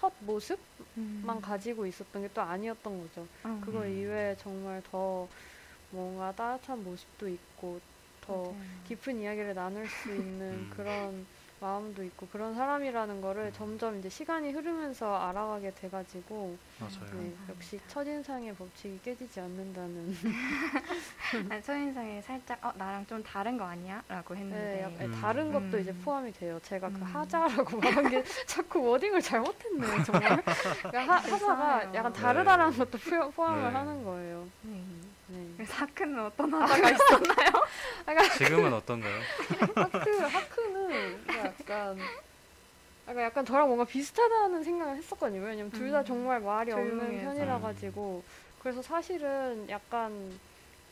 첫 모습만 음. 가지고 있었던 게 또 아니었던 거죠. 어, 그거 음. 이외에 정말 더 뭔가 따뜻한 모습도 있고 더 맞아요. 깊은 이야기를 나눌 수 있는 음. 그런 마음도 있고 그런 사람이라는 거를 점점 이제 시간이 흐르면서 알아가게 돼가지고 맞아요. 네, 역시 첫인상의 법칙이 깨지지 않는다는 아니, 첫인상에 살짝 어 나랑 좀 다른 거 아니야? 라고 했는데 네, 약간 음. 다른 것도 음. 이제 포함이 돼요. 제가 그 음. 하자라고 말한 게 자꾸 워딩을 잘못했네요, 정말. 그러니까 하, 하자가 괜찮아요. 약간 다르다라는 네. 것도 포, 포함을 네. 하는 거예요. 네. 네. 그래서 하크는 어떤 하자가 있었나요? 지금은 어떤가요? 하크, 하크는 약간, 약간, 약간 저랑 뭔가 비슷하다는 생각을 했었거든요. 왜냐면 둘다 음. 정말 말이 없는 조용해서. 편이라 가지고. 그래서 사실은 약간,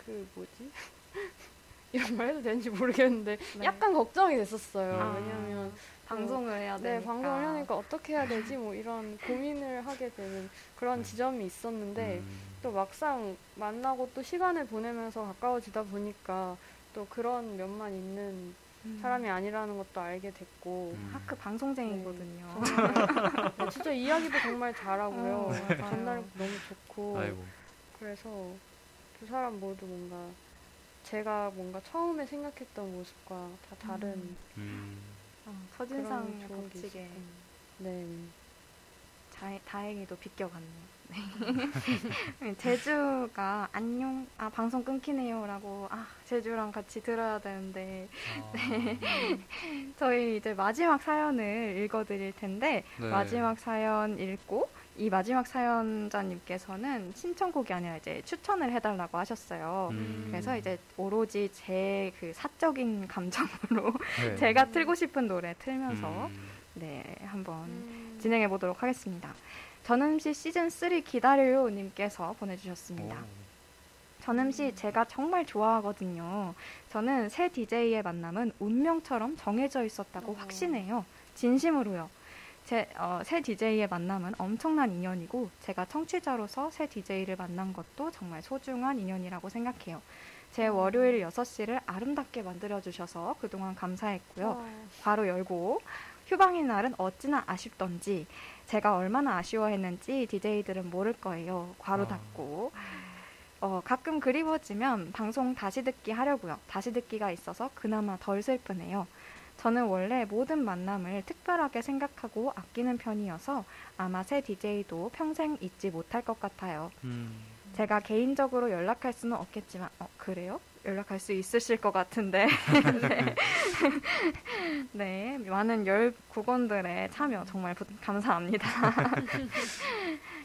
그 뭐지? 이런 말 해도 되는지 모르겠는데, 네. 약간 걱정이 됐었어요. 아, 왜냐면, 방송을 해야 네, 되니까. 방송을 하니까 어떻게 해야 되지? 뭐 이런 고민을 하게 되는 그런 네. 지점이 있었는데, 음. 또 막상 만나고 또 시간을 보내면서 가까워지다 보니까 또 그런 면만 있는 음. 사람이 아니라는 것도 알게 됐고 음. 하크 방송쟁이거든요. 정말 네, 진짜 이야기도 정말 잘하고요. 어. 전달력도 너무 좋고 아이고. 그래서 두 사람 모두 뭔가 제가 뭔가 처음에 생각했던 모습과 다 다른 음. 음. 어, 첫인상의 좋은 게 있었고. 네. 자, 다행히도 비껴갔네요. 네. 제주가 안녕 아 방송 끊기네요라고 아 제주랑 같이 들어야 되는데 아. 저희 이제 마지막 사연을 읽어드릴 텐데 네. 마지막 사연 읽고 이 마지막 사연자님께서는 신청곡이 아니라 이제 추천을 해달라고 하셨어요. 음. 그래서 이제 오로지 제 그 사적인 감정으로 네. 제가 틀고 싶은 노래 틀면서 음. 네 한번 음. 진행해 보도록 하겠습니다. 전음시 시즌 3 기다려요 님께서 보내주셨습니다. 오. 전음시 제가 정말 좋아하거든요. 저는 새 DJ의 만남은 운명처럼 정해져 있었다고 어. 확신해요. 진심으로요. 제, 어, 새 DJ의 만남은 엄청난 인연이고 제가 청취자로서 새 DJ를 만난 것도 정말 소중한 인연이라고 생각해요. 제 월요일 6시를 아름답게 만들어주셔서 그동안 감사했고요. 어. 괄호 열고 휴방의 날은 어찌나 아쉽던지 제가 얼마나 아쉬워했는지 DJ들은 모를 거예요. 괄호 아. 닫고. 어, 가끔 그리워지면 방송 다시 듣기 하려고요. 다시 듣기가 있어서 그나마 덜 슬프네요. 저는 원래 모든 만남을 특별하게 생각하고 아끼는 편이어서 아마 새 DJ도 평생 잊지 못할 것 같아요. 음, 제가 개인적으로 연락할 수는 없겠지만, 어, 그래요? 연락할 수 있으실 것 같은데. 네. 네, 많은 열 국원들의 참여 정말 부- 감사합니다.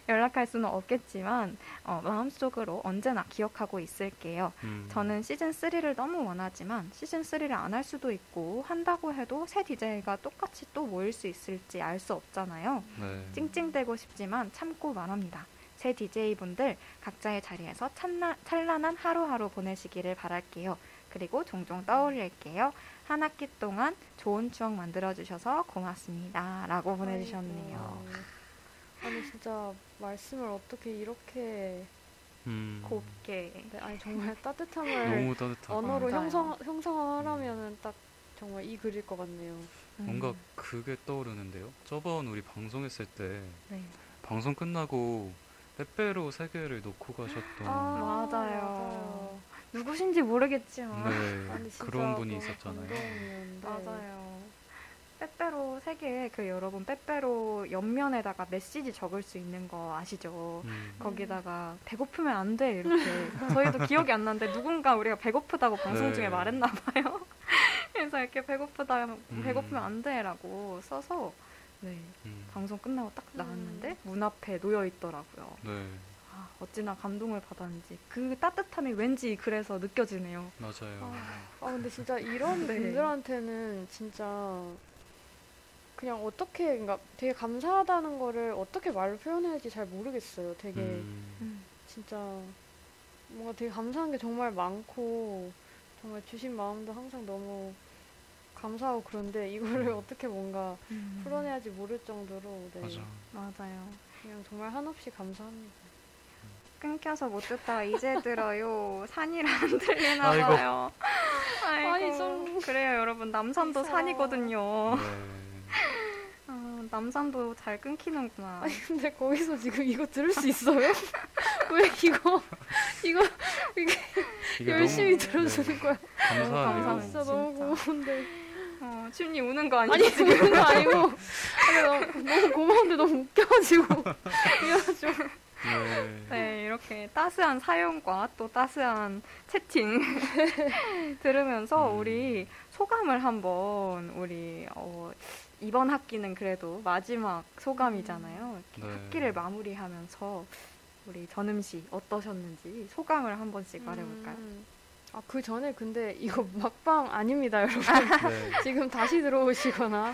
연락할 수는 없겠지만, 어, 마음속으로 언제나 기억하고 있을게요. 음. 저는 시즌 3를 너무 원하지만 시즌 3를 안 할 수도 있고 한다고 해도 새 DJ가 똑같이 또 모일 수 있을지 알 수 없잖아요. 네. 찡찡대고 싶지만 참고 말합니다. 새 DJ분들 각자의 자리에서 찬나, 찬란한 하루하루 보내시기를 바랄게요. 그리고 종종 떠올릴게요. 한 학기 동안 좋은 추억 만들어주셔서 고맙습니다. 라고 보내주셨네요. 아이고. 아니 진짜 말씀을 어떻게 이렇게 음, 곱게. 네, 아니 정말 따뜻함을 너무 따뜻하고 언어로 맞아요. 형성 형성하라면은 딱 정말 이 글일 것 같네요. 뭔가 음, 그게 떠오르는데요. 저번 우리 방송했을 때 네. 방송 끝나고 빼빼로 세 개를 놓고 가셨던 아, 맞아요. 누구신지 모르겠지만. 네, 그런 분이 너무 있었잖아요. 감동이었는데. 맞아요. 빼빼로 세 개, 그 여러분 빼빼로 옆면에다가 메시지 적을 수 있는 거 아시죠? 음, 거기다가 배고프면 안 돼 이렇게 저희도 기억이 안 나는데 누군가 우리가 배고프다고 방송 네. 중에 말했나 봐요. 그래서 이렇게 배고프다 음. 배고프면 안 돼라고 써서 네 음, 방송 끝나고 딱 나왔는데 문 앞에 놓여 있더라고요. 네, 아, 어찌나 감동을 받았는지 그 따뜻함이 왠지 그래서 느껴지네요. 맞아요. 아 근데 진짜 이런 네. 분들한테는 진짜 그냥 어떻게 그러니까 되게 감사하다는 거를 어떻게 말로 표현해야 할지 잘 모르겠어요. 되게 음, 진짜 뭔가 되게 감사한 게 정말 많고 정말 주신 마음도 항상 너무 감사하고 그런데 이거를 음. 어떻게 뭔가 풀어내야지 모를 정도로 네, 맞아. 맞아요. 그냥 정말 한없이 감사합니다. 끊겨서 못 듣다가 이제 들어요. 산이라 안 들리나 아이고. 봐요. 아이고. 아니, 좀 그래요, 여러분. 남산도 있어요. 산이거든요. 네. 아, 남산도 잘 끊기는구나. 아니 근데 거기서 지금 이거 들을 수 있어요? 왜 이거 이거 이게 이게 열심히 너무, 들어주는 네, 거야? 감사하네요. 감사합니다. 진짜 너무. 고마운데 어, 춤이 우는 거 아니야? 아니 그런 거 아니고 아니, 너무, 너무 고마운데 너무 웃겨가지고 미안하죠. 네. 네, 이렇게 따스한 사연과 또 따스한 채팅 들으면서 음. 우리 소감을 한번 우리 어, 이번 학기는 그래도 마지막 소감이잖아요. 이렇게 네. 학기를 마무리하면서 우리 전음 씨 어떠셨는지 소감을 한 번씩 말해볼까요? 음. 아, 그 전에 근데 이거 막방 아닙니다, 여러분. 네. 지금 다시 들어오시거나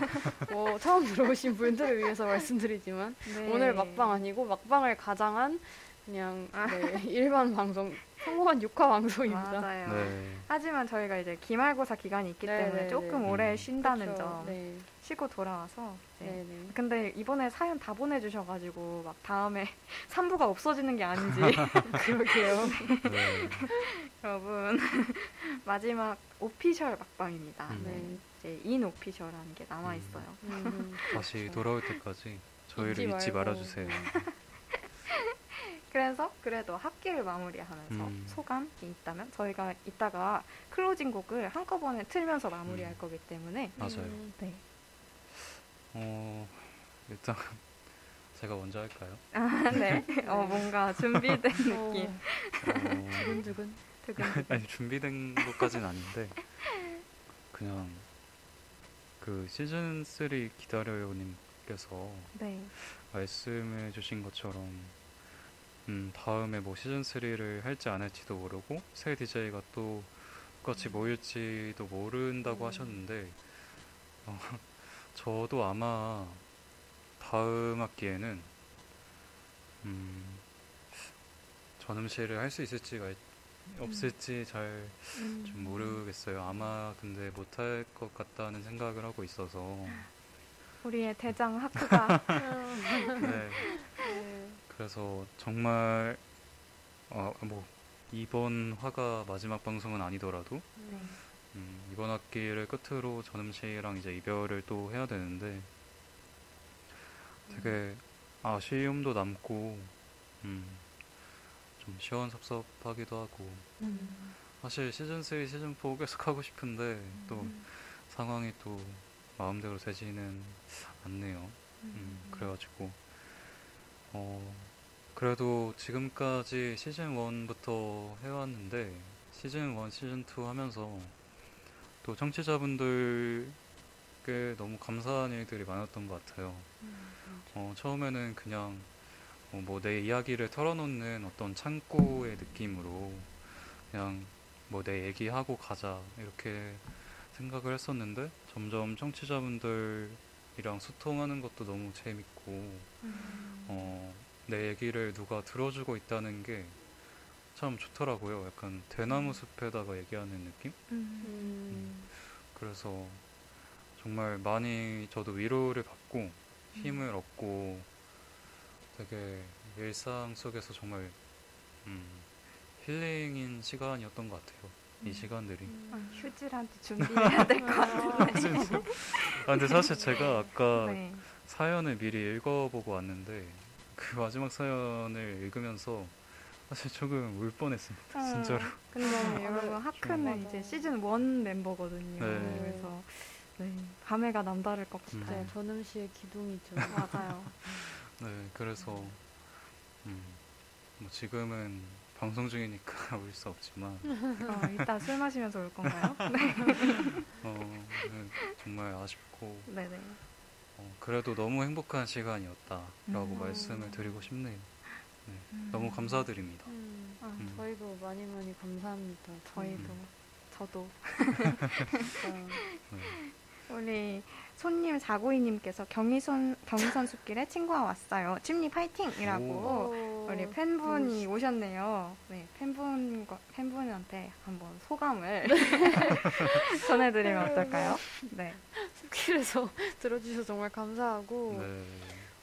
뭐 처음 들어오신 분들을 위해서 말씀드리지만 네. 오늘 막방 아니고 막방을 가장한 그냥 네, 일반 방송 성공한 육화 방송입니다. 맞아요. 네. 하지만 저희가 이제 기말고사 기간이 있기 네, 때문에 네, 조금 네. 오래 음. 쉰다는 그쵸. 점 네. 쉬고 돌아와서 네. 네, 네. 근데 이번에 사연 다 보내주셔가지고 막 다음에 3부가 없어지는 게 아닌지 그러게요. 네. 여러분 마지막 official 막방입니다. 음. 네. 이제 unofficial이라는 게 남아 있어요. 음, 다시 그쵸. 돌아올 때까지 저희를 잊지 잊지. 말아주세요. 그래서 그래도 학기를 마무리하면서 음. 소감이 있다면 저희가 이따가 closing 곡을 한꺼번에 틀면서 마무리할 음. 거기 때문에 맞아요. 음, 네. 어, 일단 제가 먼저 할까요? 아, 네. 어, 뭔가 준비된 느낌. 어, 어, 두근두근. 두근. 아니 준비된 것까지는 아닌데 그냥 그 시즌 3 기다려요님께서 네. 말씀해 주신 것처럼 음, 다음에 뭐 시즌 3를 할지 안 할지도 모르고 새 DJ가 또 똑같이 모일지도 모른다고 음. 하셨는데 어, 저도 아마 다음 학기에는 음, 전음실을 할 수 있을지가 없을지 잘좀 음. 모르겠어요. 아마 근데 못할 것 같다는 생각을 하고 있어서 우리의 대장 하크가 네. 네. 그래서 정말 어, 뭐 이번 화가 마지막 방송은 아니더라도 네. 음, 이번 학기를 끝으로 전음 씨랑 이제 이별을 또 해야 되는데 되게 아쉬움도 남고 음, 좀 시원섭섭하기도 하고 음. 사실 시즌 3, 시즌 4 계속 하고 싶은데 또 상황이 또 마음대로 되지는 않네요. 음, 그래가지고 어 그래도 지금까지 시즌 1부터 해왔는데 시즌 1, 시즌 2 하면서 또 청취자분들께 너무 감사한 일들이 많았던 것 같아요. 어, 처음에는 그냥 어, 뭐내 이야기를 털어놓는 어떤 창고의 느낌으로 그냥 뭐 내 얘기하고 가자 이렇게 생각을 했었는데 점점 청취자분들이랑 소통하는 것도 너무 재밌고 어, 내 얘기를 누가 들어주고 있다는 게 참 좋더라고요. 약간 대나무 숲에다가 얘기하는 느낌? 음. 그래서 정말 많이 저도 위로를 받고 힘을 얻고 되게 일상 속에서 정말 음, 힐링인 시간이었던 것 같아요. 이 시간들이. 음. 아, 휴지라도 준비해야 될 것 같은데. 아 근데 사실 제가 아까 네. 사연을 미리 읽어보고 왔는데 그 마지막 사연을 읽으면서 사실 조금 울 뻔했습니다. 아, 진짜로. 근데 여러분 하크는. 이제 시즌 1 멤버거든요. 네. 그래서 네, 감회가 남다를 것 음. 같아요. 진짜 전음 씨의 기둥이죠. 맞아요. 네, 그래서 음, 뭐 지금은 방송 중이니까 울 수 없지만 어, 이따 술 마시면서 올 건가요? 네. 어, 네, 정말 아쉽고 네네. 어, 그래도 너무 행복한 시간이었다라고 음. 말씀을 드리고 싶네요. 네, 음. 너무 감사드립니다. 음. 아, 음. 저희도 많이 많이 감사합니다. 저희도 음. 저도 진짜. 네. 우리 손님 자고이님께서 경의선 경의선 숲길에 친구가 왔어요. 침리 파이팅이라고 오. 우리 팬분이 오 셨네요. 네, 팬분 팬분한테 한번 소감을 전해드리면 어떨까요? 네. 숲길에서 들어주셔서 정말 감사하고 네.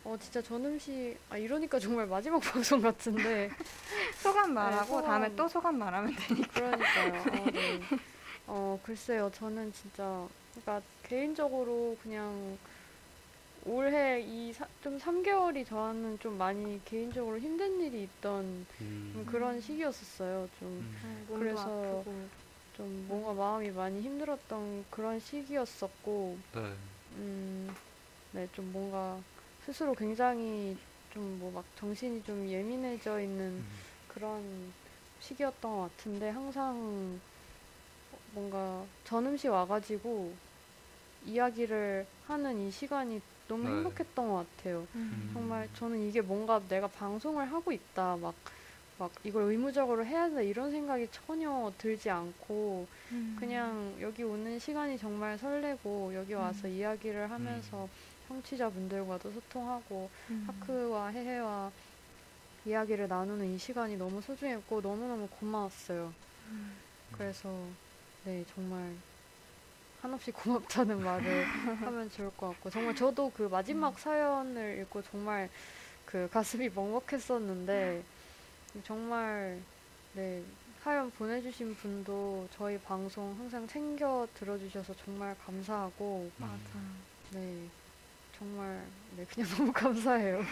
어 진짜 전음 씨 아, 이러니까 정말 마지막 방송 같은데 소감 말하고 소감. 다음에 또 소감 말하면 되니까. 그러니까요. 어, 네. 어, 글쎄요. 저는 진짜 그러니까 개인적으로 그냥 올해 이 좀 3개월이 저한테는 좀 많이 개인적으로 힘든 일이 있던 음, 좀 그런 시기였었어요. 좀 음, 몸도 그래서 아프고. 좀 뭔가 마음이 많이 힘들었던 그런 시기였었고, 네. 음, 네, 좀 뭔가 스스로 굉장히 좀 뭐 막 정신이 좀 예민해져 있는 음, 그런 시기였던 것 같은데 항상 뭔가 전음시 와가지고 이야기를 하는 이 시간이 너무 네. 행복했던 것 같아요. 음. 정말 저는 이게 뭔가 내가 방송을 하고 있다 막 막 이걸 의무적으로 해야 된다 이런 생각이 전혀 들지 않고 음. 그냥 여기 오는 시간이 정말 설레고 여기 와서 이야기를 하면서 청취자분들과도 소통하고 음. 하크와 해해와 이야기를 나누는 이 시간이 너무 소중했고 너무너무 고마웠어요. 음. 그래서 네 정말 한없이 고맙다는 말을 하면 좋을 것 같고 정말 저도 그 마지막 사연을 읽고 정말 그 가슴이 먹먹했었는데 정말 네 사연 보내주신 분도 저희 방송 항상 챙겨 들어주셔서 정말 감사하고 맞아. 네 정말 네 그냥 너무 감사해요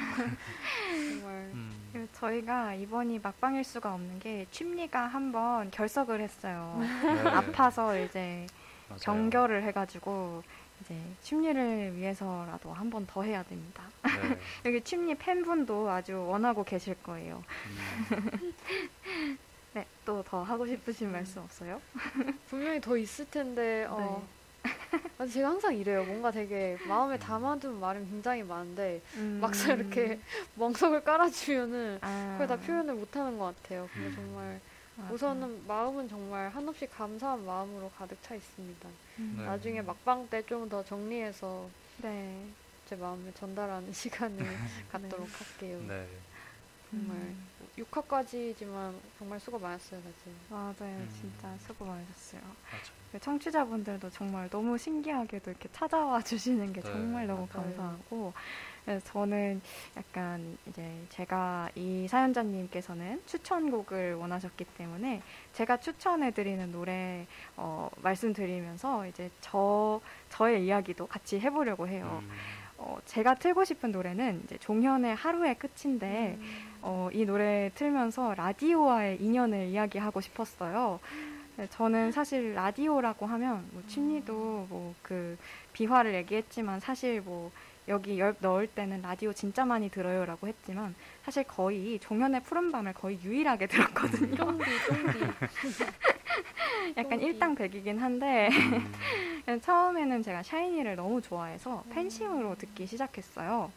정말 음, 저희가 이번이 막방일 수가 없는 게 취미가 한번 결석을 했어요. 네. 아파서 이제 맞아요. 경결을 해가지고 이제 취미를 위해서라도 한 번 더 해야 됩니다. 네. 여기 취미 팬분도 아주 원하고 계실 거예요. 음, 네, 또 더 하고 싶으신 말씀 없어요? 분명히 더 있을 텐데 어 아, 제가 항상 이래요 뭔가 되게 마음에 담아둔 말은 굉장히 많은데 음. 막상 이렇게 멍석을 깔아주면은 아, 그걸 다 표현을 못하는 것 같아요 근데 음. 정말 맞아. 우선은 마음은 정말 한없이 감사한 마음으로 가득 차 있습니다 음. 네. 나중에 막방 때 좀 더 정리해서 네. 제 마음을 전달하는 시간을 갖도록 할게요 네. 정말 음. 6화까지지만 정말 수고 많았어요 사실 맞아요, 음. 진짜 수고 많으셨어요. 맞아요. 그 청취자분들도 정말 너무 신기하게도 이렇게 찾아와 주시는 게 네, 정말 너무 맞아요. 감사하고 그래서 저는 약간 이제 제가 이 사연자님께서는 추천곡을 원하셨기 때문에 제가 추천해드리는 노래 어, 말씀드리면서 이제 저 저의 이야기도 같이 해보려고 해요. 음, 어, 제가 틀고 싶은 노래는 이제 종현의 하루의 끝인데 어, 이 노래 틀면서 라디오와의 인연을 이야기하고 싶었어요. 네, 저는 사실 라디오라고 하면 뭐 춘리도 뭐 그 비화를 얘기했지만 사실 뭐 여기 열 넣을 때는 라디오 진짜 많이 들어요라고 했지만 사실 거의 종현의 푸른 밤을 거의 유일하게 들었거든요. 쫑디 쫑디. 약간. 일당백이긴 한데 음, 처음에는 제가 샤이니를 너무 좋아해서 팬심으로 듣기 시작했어요.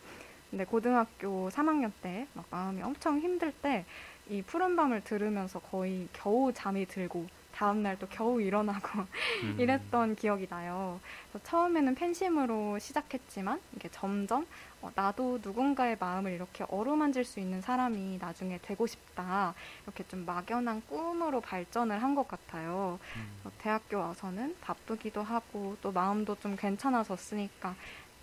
근데 고등학교 3학년 때 막 마음이 엄청 힘들 때 이 푸른 밤을 들으면서 거의 겨우 잠이 들고 다음날 또 겨우 일어나고 음. 이랬던 기억이 나요. 처음에는 팬심으로 시작했지만 이게 점점 어, 나도 누군가의 마음을 이렇게 어루만질 수 있는 사람이 나중에 되고 싶다. 이렇게 좀 막연한 꿈으로 발전을 한 것 같아요. 음. 어, 대학교 와서는 바쁘기도 하고 또 마음도 좀 괜찮아졌으니까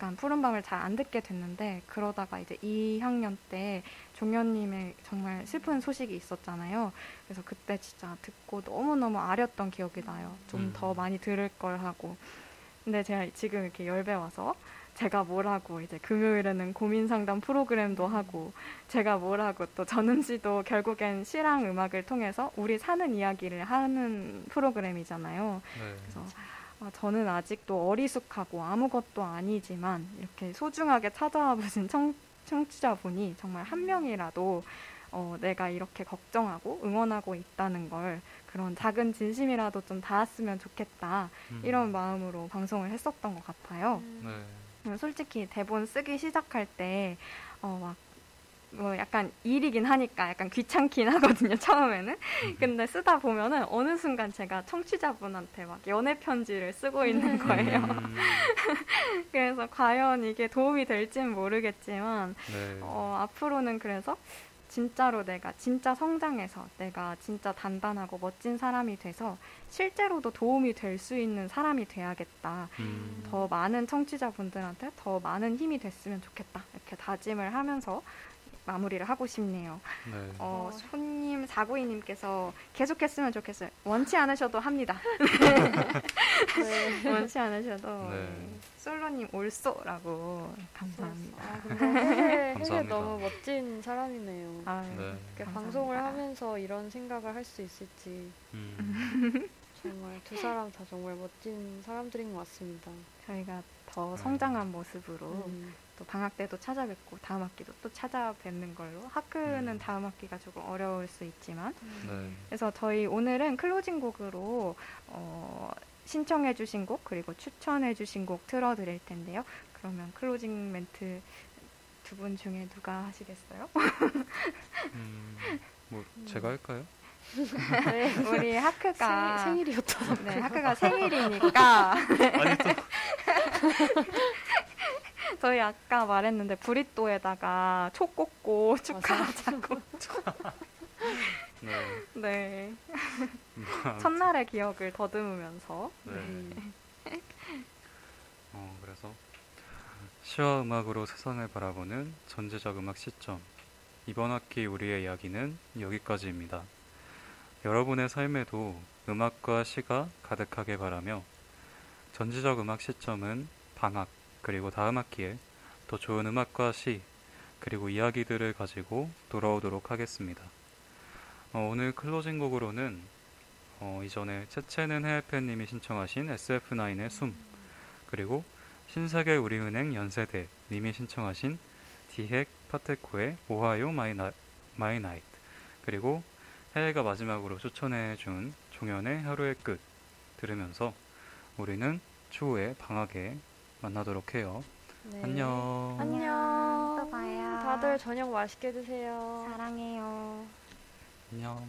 약간 푸른 밤을 잘 안 듣게 됐는데 그러다가 이제 2학년 때 종현님의 정말 슬픈 소식이 있었잖아요. 그래서 그때 진짜 듣고 너무너무 아렸던 기억이 나요. 좀 음. 더 많이 들을 걸 하고. 근데 제가 지금 이렇게 열배 와서 제가 뭐라고 이제 금요일에는 고민 상담 프로그램도 하고 제가 뭐라고 또 전음 씨도 결국엔 시랑 음악을 통해서 우리 사는 이야기를 하는 프로그램이잖아요. 네. 그래서 아, 저는 아직도 어리숙하고 아무것도 아니지만 이렇게 소중하게 찾아와 보신 청, 청취자분이 정말 한 명이라도 어, 내가 이렇게 걱정하고 응원하고 있다는 걸 그런 작은 진심이라도 좀 닿았으면 좋겠다 음. 이런 마음으로 방송을 했었던 것 같아요. 네. 음, 솔직히 대본 쓰기 시작할 때, 어, 막, 뭐 약간 일이긴 하니까 약간 귀찮긴 하거든요, 처음에는. 음. 근데 쓰다 보면은 어느 순간 제가 청취자분한테 막 연애 편지를 쓰고 있는 거예요. 음. 그래서 과연 이게 도움이 될진 모르겠지만, 네. 어, 앞으로는 그래서 진짜로 내가 진짜 성장해서 내가 진짜 단단하고 멋진 사람이 돼서 실제로도 도움이 될 수 있는 사람이 돼야겠다. 음. 더 많은 청취자분들한테 더 많은 힘이 됐으면 좋겠다. 이렇게 다짐을 하면서 마무리를 하고 싶네요. 네. 어, 어. 손님 사구이님께서 계속했으면 좋겠어요. 원치 않으셔도 합니다. 네. 원치 않으셔도 네. 네. 솔로님 올쏘라고 감사합니다. 아, 감사합니다. 너무 멋진 사람이네요. 아, 네. 이렇게 감사합니다. 방송을 하면서 이런 생각을 할 수 있을지 음. 정말 두 사람 다 정말 멋진 사람들인 것 같습니다. 저희가 더 네. 성장한 모습으로 음. 또 방학 때도 찾아뵙고 다음 학기도 또 찾아뵙는 걸로 학교는 음. 다음 학기가 조금 어려울 수 있지만 네. 그래서 저희 오늘은 클로징 곡으로 어, 신청해 주신 곡 그리고 추천해 주신 곡 틀어 드릴 텐데요. 그러면 클로징 멘트 두 분 중에 누가 하시겠어요? 음. 뭐 제가 할까요? 네. 우리 하크가 생, 생일이었다. 네 하크가 생일이니까 아니 또 저희 아까 말했는데 브리또에다가 초 꽂고 축하하자고. 네. 네 뭐, 첫날의 기억을 더듬으면서 네. 음. 어, 그래서 시와 음악으로 세상을 바라보는 전제적 음악 시점. 이번 학기 우리의 이야기는 여기까지입니다. 여러분의 삶에도 음악과 시가 가득하게 바라며 전지적 음악 시점은 방학 그리고 다음 학기에 더 좋은 음악과 시 그리고 이야기들을 가지고 돌아오도록 하겠습니다. 어, 오늘 클로징 곡으로는 어, 이전에 채채는 해외팬님이 신청하신 SF9의 숨 그리고 신세계 우리은행 연세대 님이 신청하신 디핵 파테코의 Ohayo My, 나, My Night 그리고 해외가 마지막으로 추천해준 종현의 하루의 끝 들으면서 우리는 추후에 방학에 만나도록 해요. 네. 안녕. 안녕. 또 봐요. 다들 저녁 맛있게 드세요. 사랑해요. 안녕.